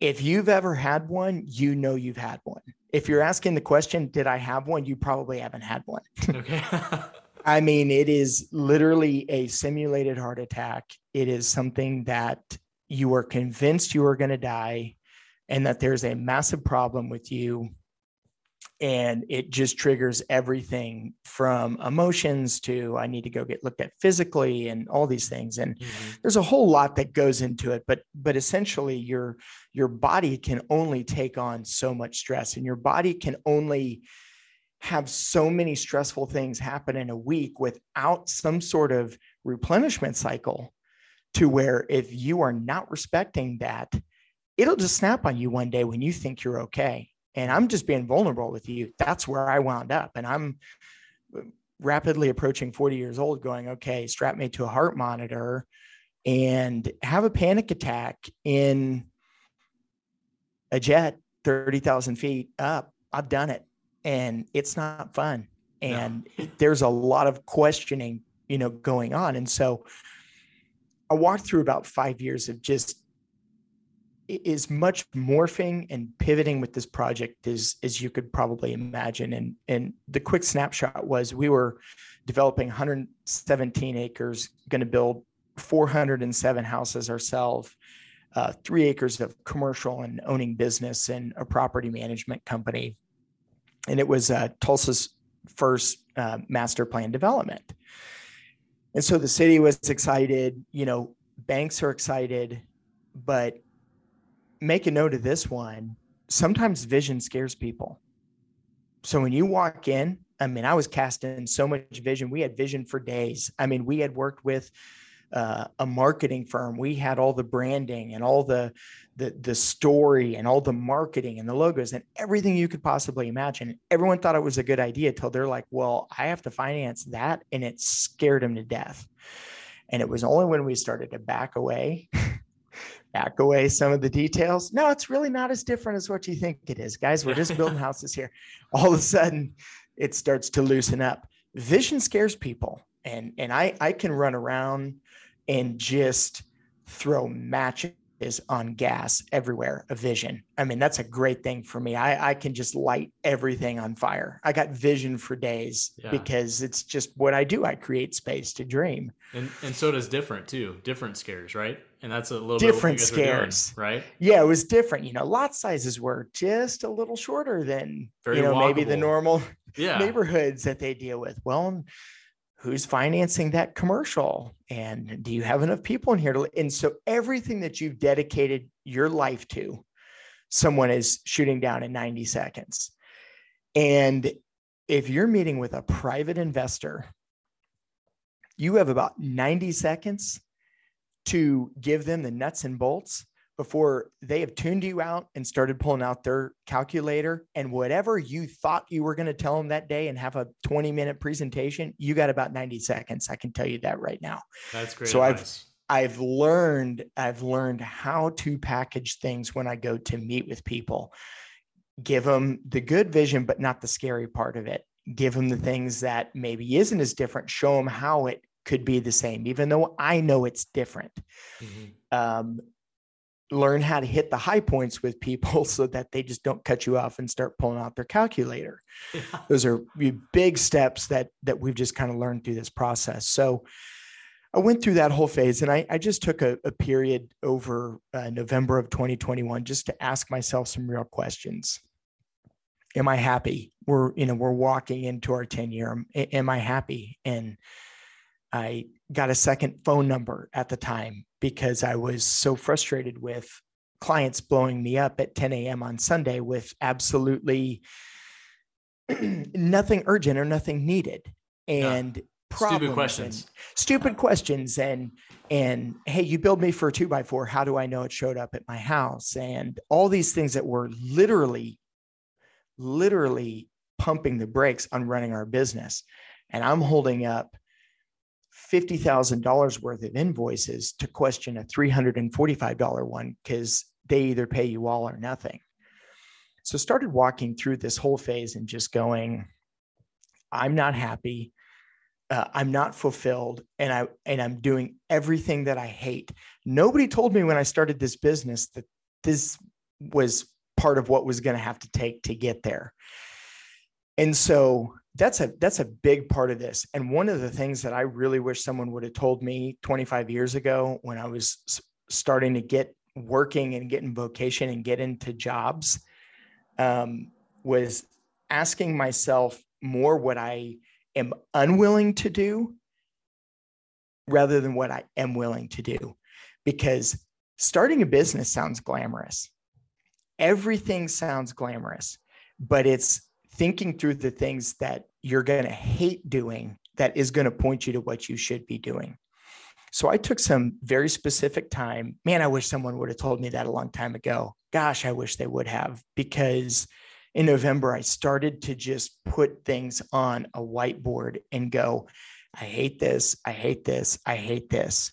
Speaker 2: if you've ever had one, you know you've had one. If you're asking the question, did I have one? You probably haven't had one. Okay. I mean, it is literally a simulated heart attack. It is something that you are convinced you are going to die and that there's a massive problem with you and it just triggers everything from emotions to i need to go get looked at physically and all these things and mm-hmm. there's a whole lot that goes into it but but essentially your your body can only take on so much stress and your body can only have so many stressful things happen in a week without some sort of replenishment cycle to where if you are not respecting that it'll just snap on you one day when you think you're okay and I'm just being vulnerable with you. That's where I wound up. And I'm rapidly approaching 40 years old, going, okay, strap me to a heart monitor and have a panic attack in a jet 30,000 feet up, I've done it and it's not fun. And no. there's a lot of questioning, you know, going on. And so I walked through about five years of just is much morphing and pivoting with this project as as you could probably imagine and and the quick snapshot was we were developing 117 acres going to build 407 houses ourselves uh, three acres of commercial and owning business and a property management company. And it was uh, Tulsa's first uh, master plan development. And so the city was excited, you know, banks are excited, but make a note of this one sometimes vision scares people. So when you walk in, I mean, I was casting so much vision. We had vision for days. I mean, we had worked with uh, a marketing firm. We had all the branding and all the, the the story and all the marketing and the logos and everything you could possibly imagine. Everyone thought it was a good idea till they're like, "Well, I have to finance that," and it scared them to death. And it was only when we started to back away, back away some of the details. No, it's really not as different as what you think it is, guys. We're just building houses here. All of a sudden, it starts to loosen up. Vision scares people, and and I I can run around and just throw matches on gas everywhere a vision i mean that's a great thing for me i, I can just light everything on fire i got vision for days yeah. because it's just what i do i create space to dream
Speaker 1: and and so does different too different scares right and that's a little
Speaker 2: different scares
Speaker 1: doing, right?
Speaker 2: Yeah it was different. You know lot sizes were just a little shorter than Very you know walkable. maybe the normal yeah. neighborhoods that they deal with. Well who's financing that commercial? And do you have enough people in here to and so everything that you've dedicated your life to someone is shooting down in 90 seconds. And if you're meeting with a private investor you have about 90 seconds to give them the nuts and bolts before they have tuned you out and started pulling out their calculator. And whatever you thought you were going to tell them that day and have a 20 minute presentation you got about 90 seconds. I can tell you that right now.
Speaker 1: That's great
Speaker 2: so advice. i've i've learned i've learned how to package things when i go to meet with people. Give them the good vision but not the scary part of it. Give them the things that maybe isn't as different. Show them how it could be the same even though i know it's different mm-hmm. um, learn how to hit the high points with people so that they just don't cut you off and start pulling out their calculator. Yeah. Those are big steps that that we've just kind of learned through this process. So I went through that whole phase and I, I just took a, a period over uh, November of 2021 just to ask myself some real questions. Am I happy? We're, you know, we're walking into our 10 year. Am I happy? And I got a second phone number at the time because I was so frustrated with clients blowing me up at 10 a.m. on Sunday with absolutely nothing urgent or nothing needed. And
Speaker 1: yeah. stupid questions.
Speaker 2: Stupid questions. And and hey, you build me for a two by four. How do I know it showed up at my house? And all these things that were literally, literally pumping the brakes on running our business. And I'm holding up $50,000 worth of invoices to question a $345 one because they either pay you all or nothing. So started walking through this whole phase and just going, I'm not happy. Uh, I'm not fulfilled and I and I'm doing everything that I hate. Nobody told me when I started this business that this was part of what was going to have to take to get there. And so that's a that's a big part of this. And one of the things that i really wish someone would have told me 25 years ago when i was starting to get working and get in vocation and get into jobs um, was asking myself more what i am unwilling to do rather than what i am willing to do. Because starting a business sounds glamorous. Everything sounds glamorous but it's thinking through the things that you're going to hate doing that is going to point you to what you should be doing. So I took some very specific time. Man, I wish someone would have told me that a long time ago. Gosh, I wish they would have because in November I started to just put things on a whiteboard and go, I hate this, I hate this, I hate this.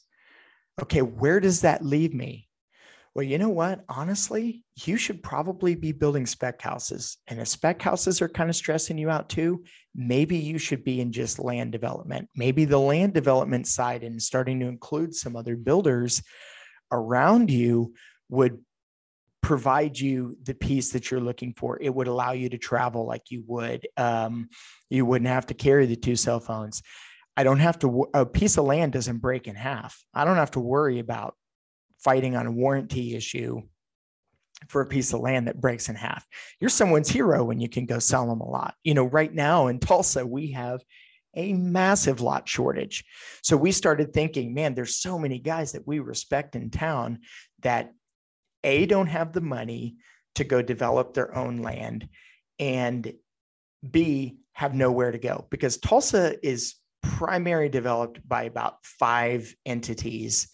Speaker 2: Okay, where does that leave me? Well, you know what? Honestly, you should probably be building spec houses. And if spec houses are kind of stressing you out too, maybe you should be in just land development. Maybe the land development side and starting to include some other builders around you would provide you the piece that you're looking for. It would allow you to travel like you would. Um, you wouldn't have to carry the two cell phones. I don't have to, a piece of land doesn't break in half. I don't have to worry about fighting on a warranty issue for a piece of land that breaks in half. You're someone's hero when you can go sell them a lot. You know, right now in Tulsa, we have a massive lot shortage. So we started thinking, man, there's so many guys that we respect in town that A, don't have the money to go develop their own land, and B, have nowhere to go because Tulsa is primary developed by about five entities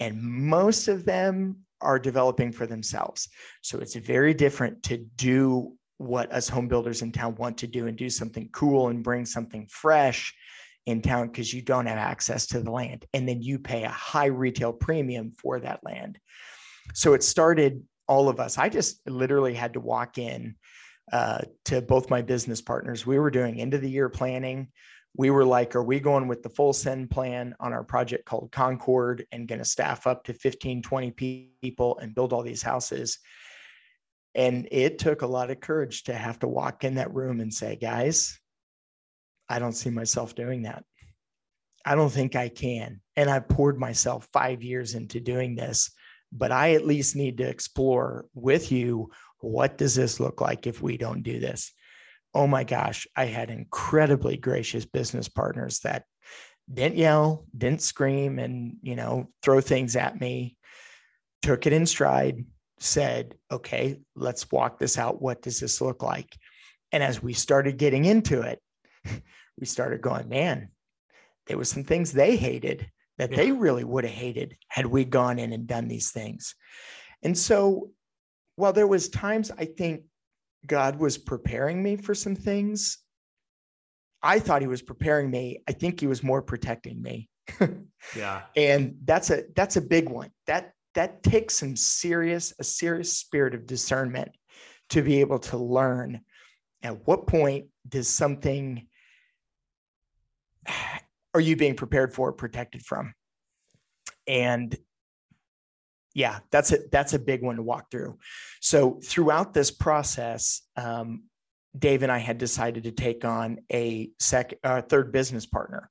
Speaker 2: and most of them are developing for themselves. So it's very different to do what us home builders in town want to do and do something cool and bring something fresh in town because you don't have access to the land. And then you pay a high retail premium for that land. So it started all of us. I just literally had to walk in uh, to both my business partners. We were doing end of the year planning we were like, are we going with the full send plan on our project called Concord and going to staff up to 15, 20 people and build all these houses? And it took a lot of courage to have to walk in that room and say, guys, I don't see myself doing that. I don't think I can. And I poured myself five years into doing this, but I at least need to explore with you what does this look like if we don't do this? Oh my gosh, I had incredibly gracious business partners that didn't yell, didn't scream, and you know, throw things at me, took it in stride, said, okay, let's walk this out. What does this look like? And as we started getting into it, we started going, man, there was some things they hated that yeah. they really would have hated had we gone in and done these things. And so while there was times I think God was preparing me for some things. I thought he was preparing me. I think he was more protecting me.
Speaker 1: yeah.
Speaker 2: And that's a that's a big one. That that takes some serious a serious spirit of discernment to be able to learn at what point does something are you being prepared for protected from and yeah, that's a that's a big one to walk through. So throughout this process, um, Dave and I had decided to take on a second, uh, third business partner,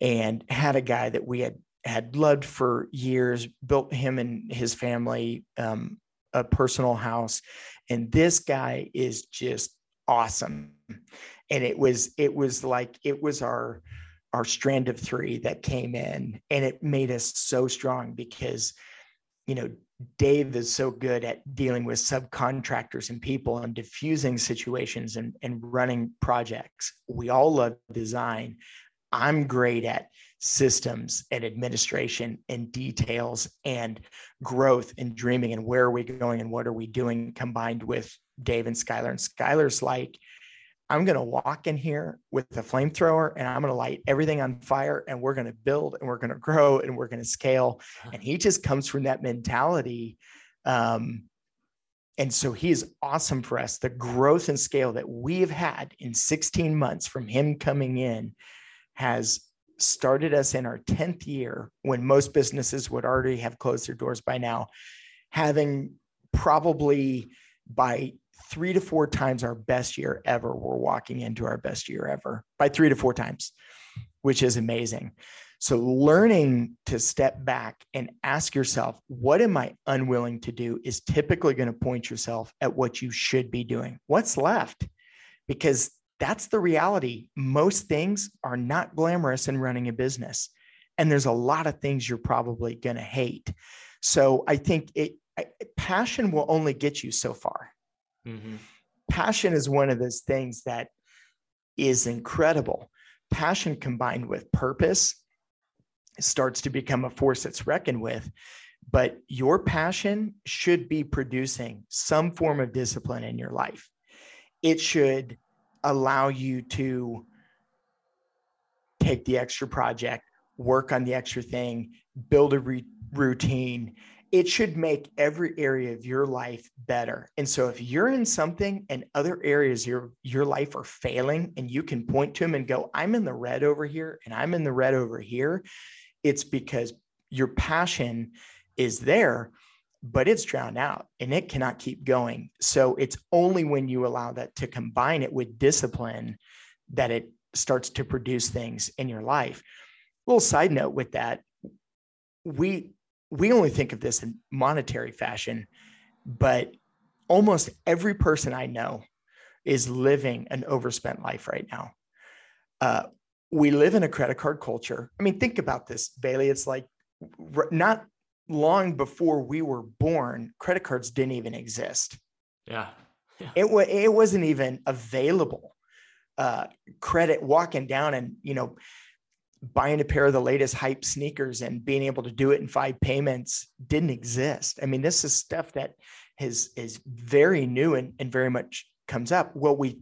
Speaker 2: and had a guy that we had had loved for years, built him and his family um, a personal house, and this guy is just awesome. And it was it was like it was our our strand of three that came in, and it made us so strong because you know, Dave is so good at dealing with subcontractors and people and diffusing situations and, and running projects. We all love design. I'm great at systems and administration and details and growth and dreaming and where are we going and what are we doing combined with Dave and Skylar. And Skylar's like, I'm going to walk in here with a flamethrower and I'm going to light everything on fire and we're going to build and we're going to grow and we're going to scale. And he just comes from that mentality. Um, and so he is awesome for us. The growth and scale that we have had in 16 months from him coming in has started us in our 10th year when most businesses would already have closed their doors by now, having probably by three to four times our best year ever. We're walking into our best year ever by three to four times, which is amazing. So, learning to step back and ask yourself, what am I unwilling to do is typically going to point yourself at what you should be doing. What's left? Because that's the reality. Most things are not glamorous in running a business. And there's a lot of things you're probably going to hate. So, I think it, passion will only get you so far. Mm-hmm. Passion is one of those things that is incredible. Passion combined with purpose starts to become a force that's reckoned with. But your passion should be producing some form of discipline in your life. It should allow you to take the extra project, work on the extra thing, build a re- routine, it should make every area of your life better. And so if you're in something and other areas your, your life are failing and you can point to them and go, I'm in the red over here and I'm in the red over here, it's because your passion is there, but it's drowned out and it cannot keep going. So it's only when you allow that to combine it with discipline that it starts to produce things in your life. A little side note with that, we we only think of this in monetary fashion, but almost every person I know is living an overspent life right now. Uh, we live in a credit card culture. I mean, think about this, Bailey. It's like not long before we were born, credit cards didn't even exist.
Speaker 1: Yeah. yeah.
Speaker 2: It, was it wasn't even available. Uh, credit walking down and, you know, buying a pair of the latest hype sneakers and being able to do it in five payments didn't exist. I mean, this is stuff that is is very new and, and very much comes up. Well, we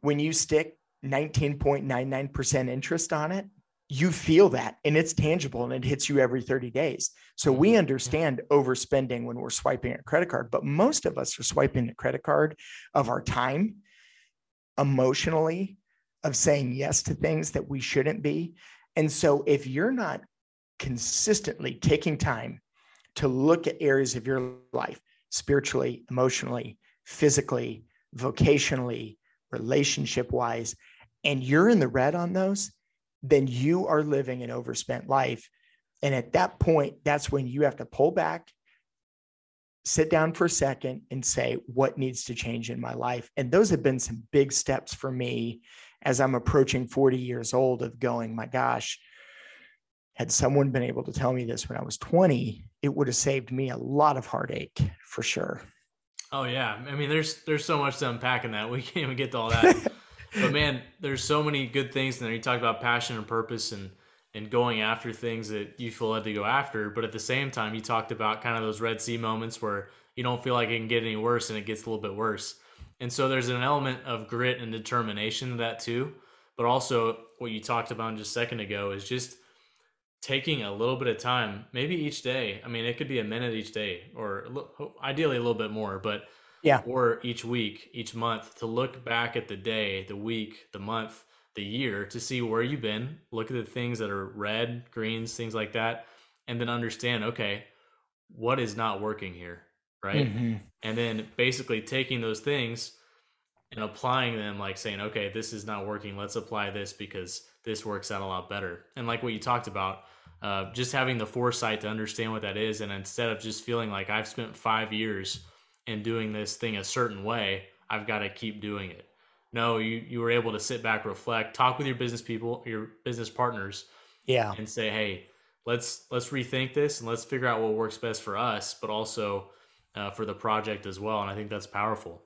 Speaker 2: when you stick 19.99% interest on it, you feel that and it's tangible and it hits you every 30 days. So we mm-hmm. understand overspending when we're swiping a credit card, but most of us are swiping a credit card of our time emotionally of saying yes to things that we shouldn't be. And so if you're not consistently taking time to look at areas of your life, spiritually, emotionally, physically, vocationally, relationship wise, and you're in the red on those, then you are living an overspent life. And at that point, that's when you have to pull back, sit down for a second, and say, what needs to change in my life? And those have been some big steps for me as I'm approaching 40 years old of going, my gosh, had someone been able to tell me this when I was 20, it would have saved me a lot of heartache for sure.
Speaker 1: Oh yeah. I mean, there's there's so much to unpack in that. We can't even get to all that. but man, there's so many good things and there. You talk about passion and purpose and and going after things that you feel led to go after. But at the same time, you talked about kind of those Red Sea moments where you don't feel like it can get any worse and it gets a little bit worse. And so there's an element of grit and determination to that too. But also, what you talked about just a second ago is just taking a little bit of time, maybe each day. I mean, it could be a minute each day, or ideally a little bit more, but
Speaker 2: yeah,
Speaker 1: or each week, each month to look back at the day, the week, the month, the year to see where you've been, look at the things that are red, greens, things like that, and then understand, okay, what is not working here? Right? Mm-hmm. And then basically taking those things and applying them, like saying, okay, this is not working. Let's apply this because this works out a lot better. And like what you talked about, uh, just having the foresight to understand what that is. And instead of just feeling like I've spent five years in doing this thing a certain way, I've got to keep doing it. No, you, you were able to sit back, reflect, talk with your business people, your business partners.
Speaker 2: Yeah.
Speaker 1: And say, hey, let's let's rethink this and let's figure out what works best for us, but also uh, for the project as well. And I think that's powerful.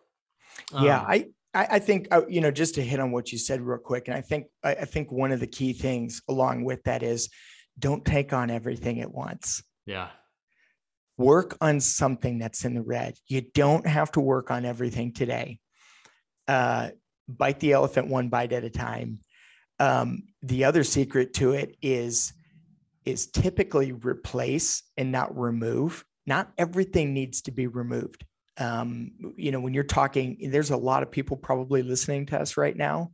Speaker 2: Um, yeah, I I think uh, you know just to hit on what you said real quick, and I think I think one of the key things along with that is don't take on everything at once.
Speaker 1: Yeah.
Speaker 2: Work on something that's in the red. You don't have to work on everything today. Uh, bite the elephant one bite at a time. Um, the other secret to it is is typically replace and not remove not everything needs to be removed. Um, you know, when you're talking, there's a lot of people probably listening to us right now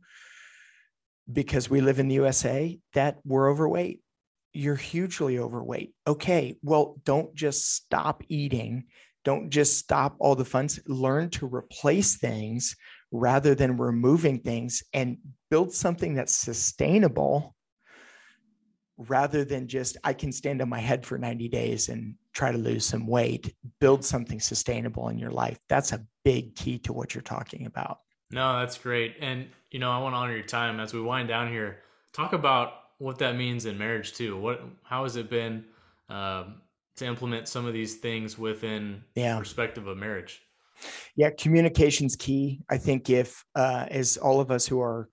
Speaker 2: because we live in the USA that we're overweight. You're hugely overweight. Okay, well, don't just stop eating. Don't just stop all the fun. Learn to replace things rather than removing things and build something that's sustainable rather than just I can stand on my head for 90 days and try to lose some weight, build something sustainable in your life. That's a big key to what you're talking about.
Speaker 1: No, that's great. And you know, I want to honor your time as we wind down here. Talk about what that means in marriage too. What how has it been um, to implement some of these things within yeah. perspective of marriage?
Speaker 2: Yeah, communication's key. I think if uh, as all of us who are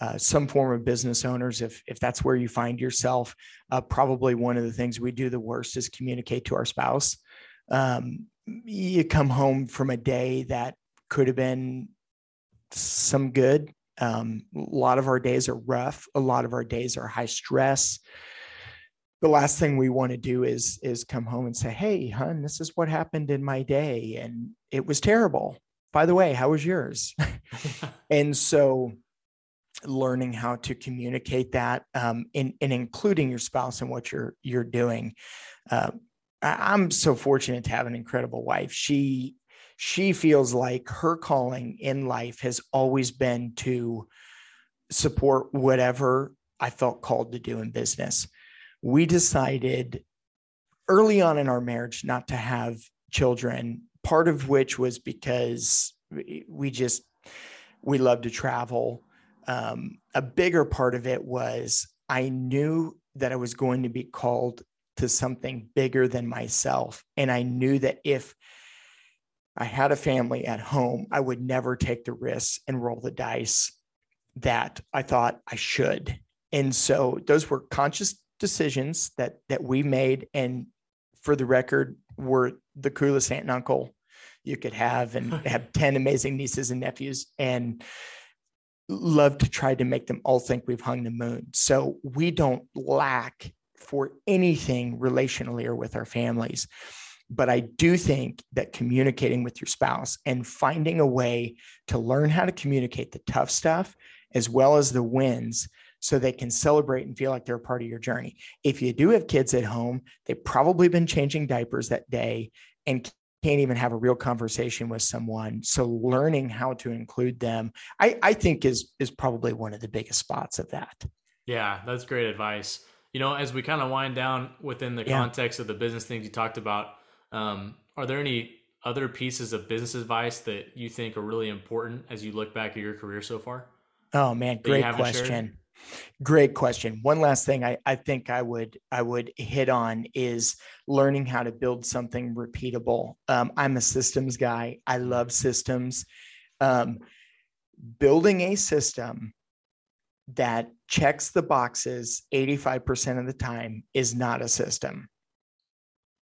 Speaker 2: uh, some form of business owners, if if that's where you find yourself, uh, probably one of the things we do the worst is communicate to our spouse. Um, you come home from a day that could have been some good. Um, a lot of our days are rough. A lot of our days are high stress. the last thing we want to do is is come home and say hey hun this is what happened in my day and it was terrible by the way how was yours and so learning how to communicate that um, and, including your spouse in what you're you're doing. Uh, i'm so fortunate to have an incredible wife. She she feels like her calling in life has always been to support whatever i felt called to do in business. We decided early on in our marriage not to have children, part of which was because we just, we love to travel. Um, a bigger part of it was I knew that I was going to be called to something bigger than myself. And I knew that if I had a family at home, I would never take the risks and roll the dice that I thought I should. And so those were conscious decisions that that we made and for the record were the coolest aunt and uncle you could have and have 10 amazing nieces and nephews and love to try to make them all think we've hung the moon so we don't lack for anything relationally or with our families but I do think that communicating with your spouse and finding a way to learn how to communicate the tough stuff as well as the wins so they can celebrate and feel like they're a part of your journey. If you do have kids at home, they've probably been changing diapers that day and can't even have a real conversation with someone. So learning how to include them, I, I think is is probably one of the biggest spots of that.
Speaker 1: Yeah, that's great advice. You know, as we kind of wind down within the yeah. context of the business things you talked about, um, are there any other pieces of business advice that you think are really important as you look back at your career so far?
Speaker 2: Oh man, great question. Shared? Great question. One last thing I, I think I would I would hit on is learning how to build something repeatable. Um, I'm a systems guy. I love systems. Um, building a system that checks the boxes 85% of the time is not a system.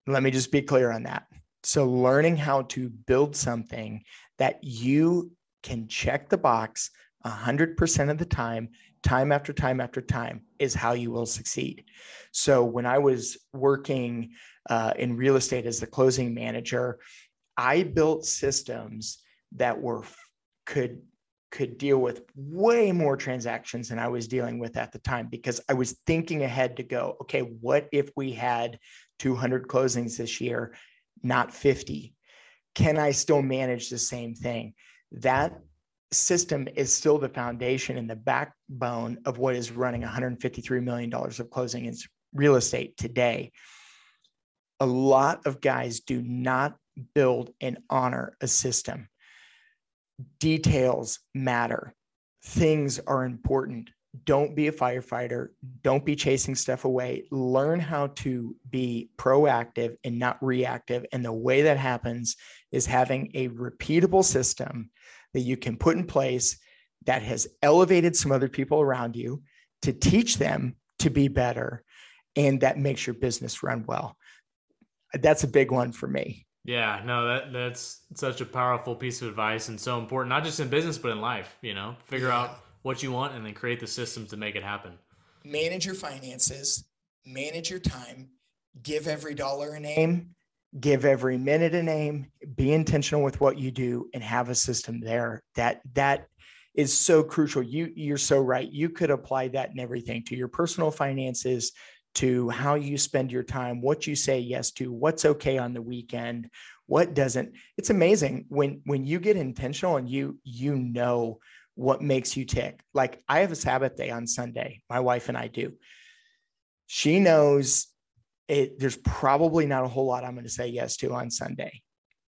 Speaker 2: Let me just be clear on that. So, learning how to build something that you can check the box 100% of the time time after time after time is how you will succeed. So when I was working uh, in real estate as the closing manager, I built systems that were could could deal with way more transactions than I was dealing with at the time because I was thinking ahead to go, okay, what if we had 200 closings this year, not 50? Can I still manage the same thing? That system is still the foundation and the backbone of what is running $153 million of closing in real estate today. A lot of guys do not build and honor a system. Details matter, things are important. Don't be a firefighter. Don't be chasing stuff away. Learn how to be proactive and not reactive. And the way that happens is having a repeatable system that you can put in place that has elevated some other people around you to teach them to be better and that makes your business run well. That's a big one for me.
Speaker 1: Yeah no that that's such a powerful piece of advice and so important not just in business but in life you know? Figure yeah. out what you want and then create the systems to make it happen.
Speaker 2: Manage your finances manage your time give every dollar a name give every minute a name be intentional with what you do and have a system there. That that is so crucial. You you're so right. You could apply that in everything to your personal finances to how you spend your time what you say yes to what's okay on the weekend what doesn't. It's amazing when when you get intentional and you you know what makes you tick. Like i have a sabbath day on sunday. My wife and i do. She knows it, there's probably not a whole lot I'm going to say yes to on Sunday.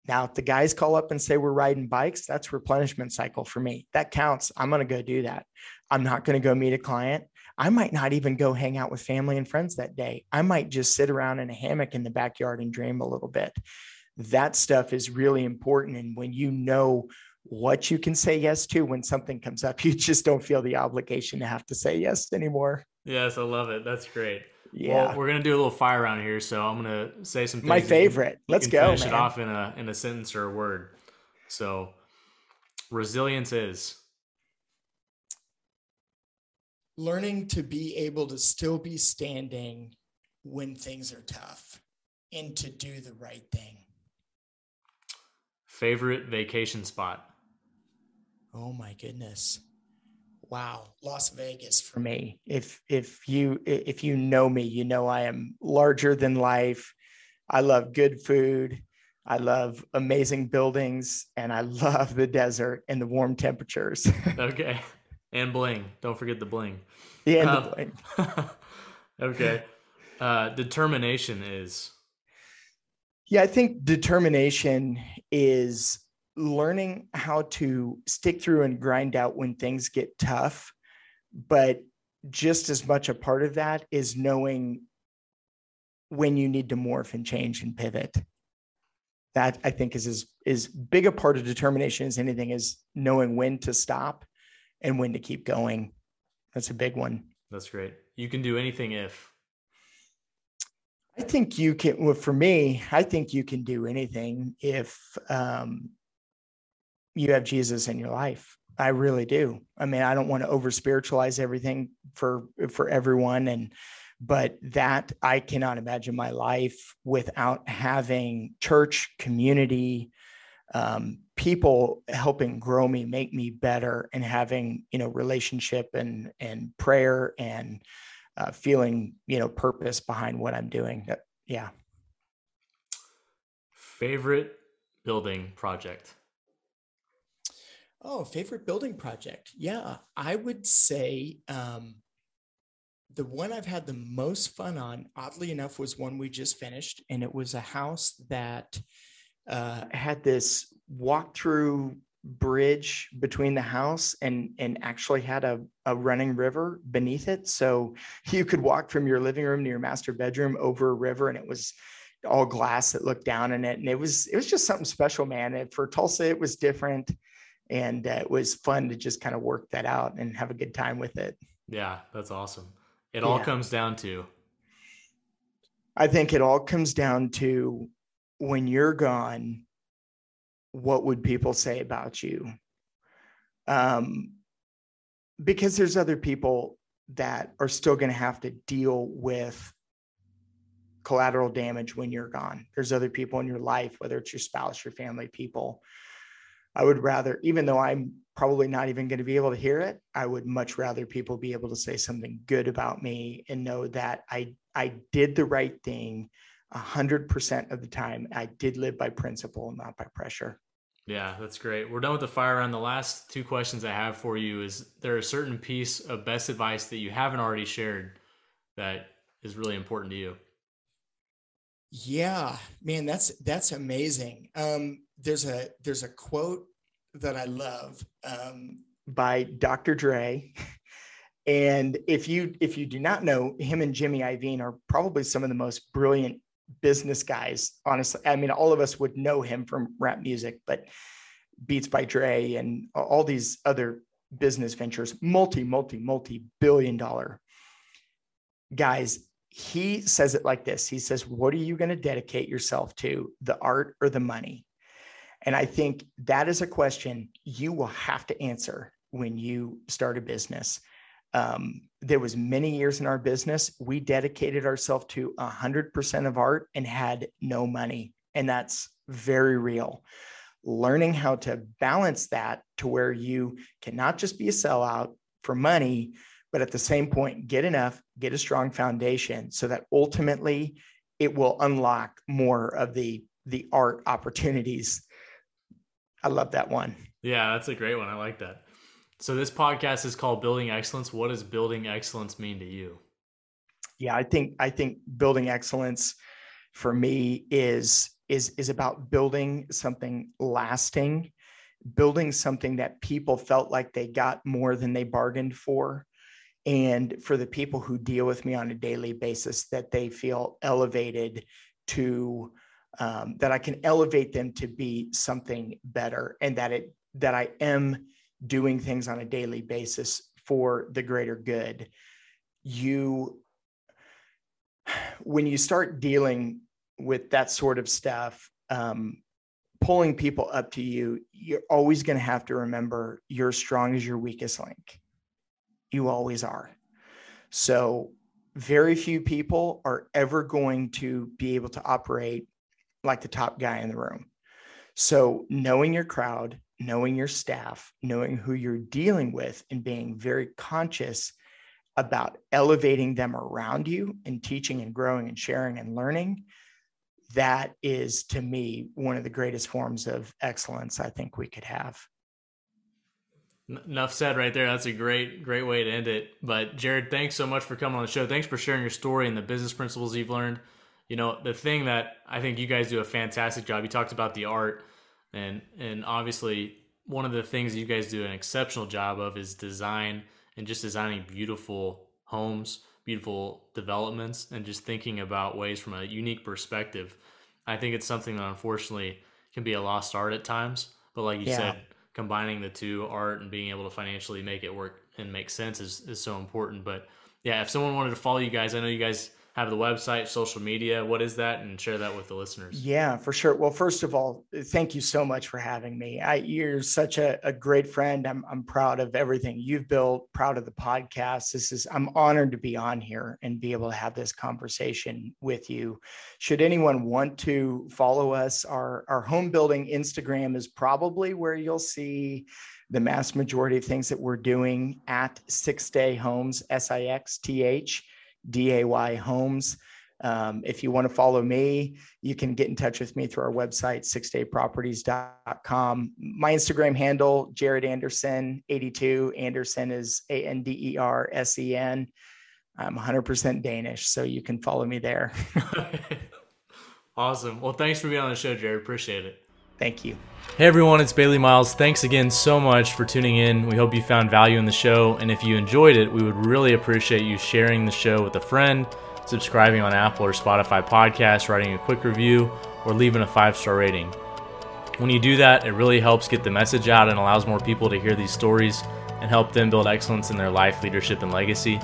Speaker 2: Now, if the guys call up and say we're riding bikes, that's replenishment cycle for me. That counts. I'm going to go do that. I'm not going to go meet a client. I might not even go hang out with family and friends that day. I might just sit around in a hammock in the backyard and dream a little bit. That stuff is really important. And when you know what you can say yes to when something comes up, you just don't feel the obligation to have to say yes anymore.
Speaker 1: Yes, I love it. That's great.
Speaker 2: Yeah,
Speaker 1: well, we're gonna do a little fire round here, so I'm gonna say some.
Speaker 2: My favorite. You, Let's
Speaker 1: you
Speaker 2: go.
Speaker 1: Finish
Speaker 2: man.
Speaker 1: it off in a in a sentence or a word. So, resilience is
Speaker 2: learning to be able to still be standing when things are tough and to do the right thing.
Speaker 1: Favorite vacation spot?
Speaker 2: Oh my goodness. Wow, Las Vegas for me. If if you if you know me, you know I am larger than life. I love good food. I love amazing buildings and I love the desert and the warm temperatures.
Speaker 1: okay. And bling. Don't forget the bling.
Speaker 2: Yeah, um, the bling.
Speaker 1: okay. Uh, determination is.
Speaker 2: Yeah, I think determination is learning how to stick through and grind out when things get tough. But just as much a part of that is knowing when you need to morph and change and pivot that I think is as is big a part of determination as anything is knowing when to stop and when to keep going. That's a big one.
Speaker 1: That's great. You can do anything if.
Speaker 2: I think you can. Well, for me, I think you can do anything if um, you have Jesus in your life. I really do. I mean, I don't want to over spiritualize everything for for everyone, and but that I cannot imagine my life without having church community, um, people helping grow me, make me better, and having you know relationship and and prayer and uh, feeling you know purpose behind what I'm doing. Yeah.
Speaker 1: Favorite building project.
Speaker 2: Oh, favorite building project. Yeah, I would say um, the one I've had the most fun on, oddly enough, was one we just finished, and it was a house that uh, had this walk-through bridge between the house and and actually had a, a running river beneath it. So you could walk from your living room to your master bedroom over a river and it was all glass that looked down in it. And it was it was just something special man. And for tulsa it was different and uh, it was fun to just kind of work that out and have a good time with it
Speaker 1: yeah that's awesome it all yeah. comes down to.
Speaker 2: I think it all comes down to when you're gone, what would people say about you? Um, because there's other people that are still going to have to deal with collateral damage when you're gone. There's other people in your life, whether it's your spouse, your family, people. I would rather, even though I'm probably not even going to be able to hear it. I would much rather people be able to say something good about me and know that I I did the right thing a hundred percent of the time. I did live by principle, not by pressure.
Speaker 1: Yeah, that's great. We're done with the fire round. The last two questions I have for you is there a certain piece of best advice that you haven't already shared that is really important to you?
Speaker 2: Yeah, man, that's that's amazing. Um, there's a there's a quote that I love um, by Dr. Dre. And if you if you do not know, him and Jimmy Iovine are probably some of the most brilliant business guys. Honestly, I mean, all of us would know him from rap music, but Beats by Dre and all these other business ventures, multi, multi, multi billion dollar guys. He says it like this He says, What are you going to dedicate yourself to, the art or the money? And I think that is a question you will have to answer when you start a business. Um, there was many years in our business we dedicated ourselves to 100% of art and had no money and that's very real learning how to balance that to where you cannot just be a sellout for money but at the same point get enough get a strong foundation so that ultimately it will unlock more of the the art opportunities I love that one.
Speaker 1: Yeah, that's a great one. I like that. So this podcast is called Building Excellence. What does building excellence mean to you?
Speaker 2: Yeah, I think I think building excellence for me is is is about building something lasting, building something that people felt like they got more than they bargained for. And for the people who deal with me on a daily basis, that they feel elevated to um, that I can elevate them to be something better and that it that I am doing things on a daily basis for the greater good. You when you start dealing with that sort of stuff, um, pulling people up to you, you're always going to have to remember you're as strong as your weakest link. You always are. So very few people are ever going to be able to operate like the top guy in the room. So, knowing your crowd, knowing your staff, knowing who you're dealing with, and being very conscious about elevating them around you and teaching and growing and sharing and learning that is to me one of the greatest forms of excellence i think we could have.
Speaker 1: Enough said right there. That's a great great way to end it. But jared thanks so much for coming on the show. Thanks for sharing your story and the business principles you've learned you know the thing that i think you guys do a fantastic job you talked about the art and and obviously one of the things you guys do an exceptional job of is design and just designing beautiful homes, beautiful developments, and just thinking about ways from a unique perspective. I think it's something that unfortunately can be a lost art at times. But like you yeah. said, combining the two art and being able to financially make it work and make sense is, is so important. But yeah, if someone wanted to follow you guys, I know you guys have the website, social media. What is that? And share that with the listeners.
Speaker 2: Yeah, for sure. Well, first of all, thank you so much for having me. I, you're such a, a great friend. I'm, I'm proud of everything you've built, proud of the podcast. This is, I'm honored to be on here and be able to have this conversation with you. Should anyone want to follow us, our, our home building Instagram is probably where you'll see the mass majority of things that we're doing at Sixth Day Homes, S I X T H DAY Homes. Um, if you want to follow me, you can get in touch with me through our website, sixthdayproperties.com. My Instagram handle, Jared Andersen82. Andersen is A N D E R S E N. I'm 100% Danish, so you can follow me there.
Speaker 1: awesome. Well, thanks for being on the show, Jared. Appreciate it.
Speaker 2: Thank you.
Speaker 1: Hey everyone, it's Bailey Miles. Thanks again so much for tuning in. We hope you found value in the show, and if you enjoyed it, we would really appreciate you sharing the show with a friend, subscribing on Apple or Spotify podcasts, writing a quick review, or leaving a five star rating. When you do that, it really helps get the message out and allows more people to hear these stories and help them build excellence in their life, leadership, and legacy.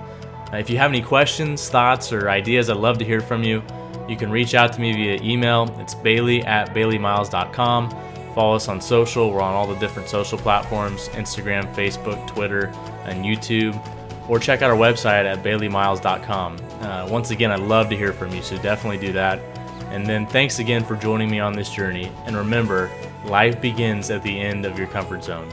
Speaker 1: if you have any questions, thoughts, or ideas, I'd love to hear from you. You can reach out to me via email. It's bailey at baileymiles.com. Follow us on social. We're on all the different social platforms Instagram, Facebook, Twitter, and YouTube. Or check out our website at baileymiles.com. Uh, once again, I'd love to hear from you, so definitely do that. And then thanks again for joining me on this journey. And remember, life begins at the end of your comfort zone.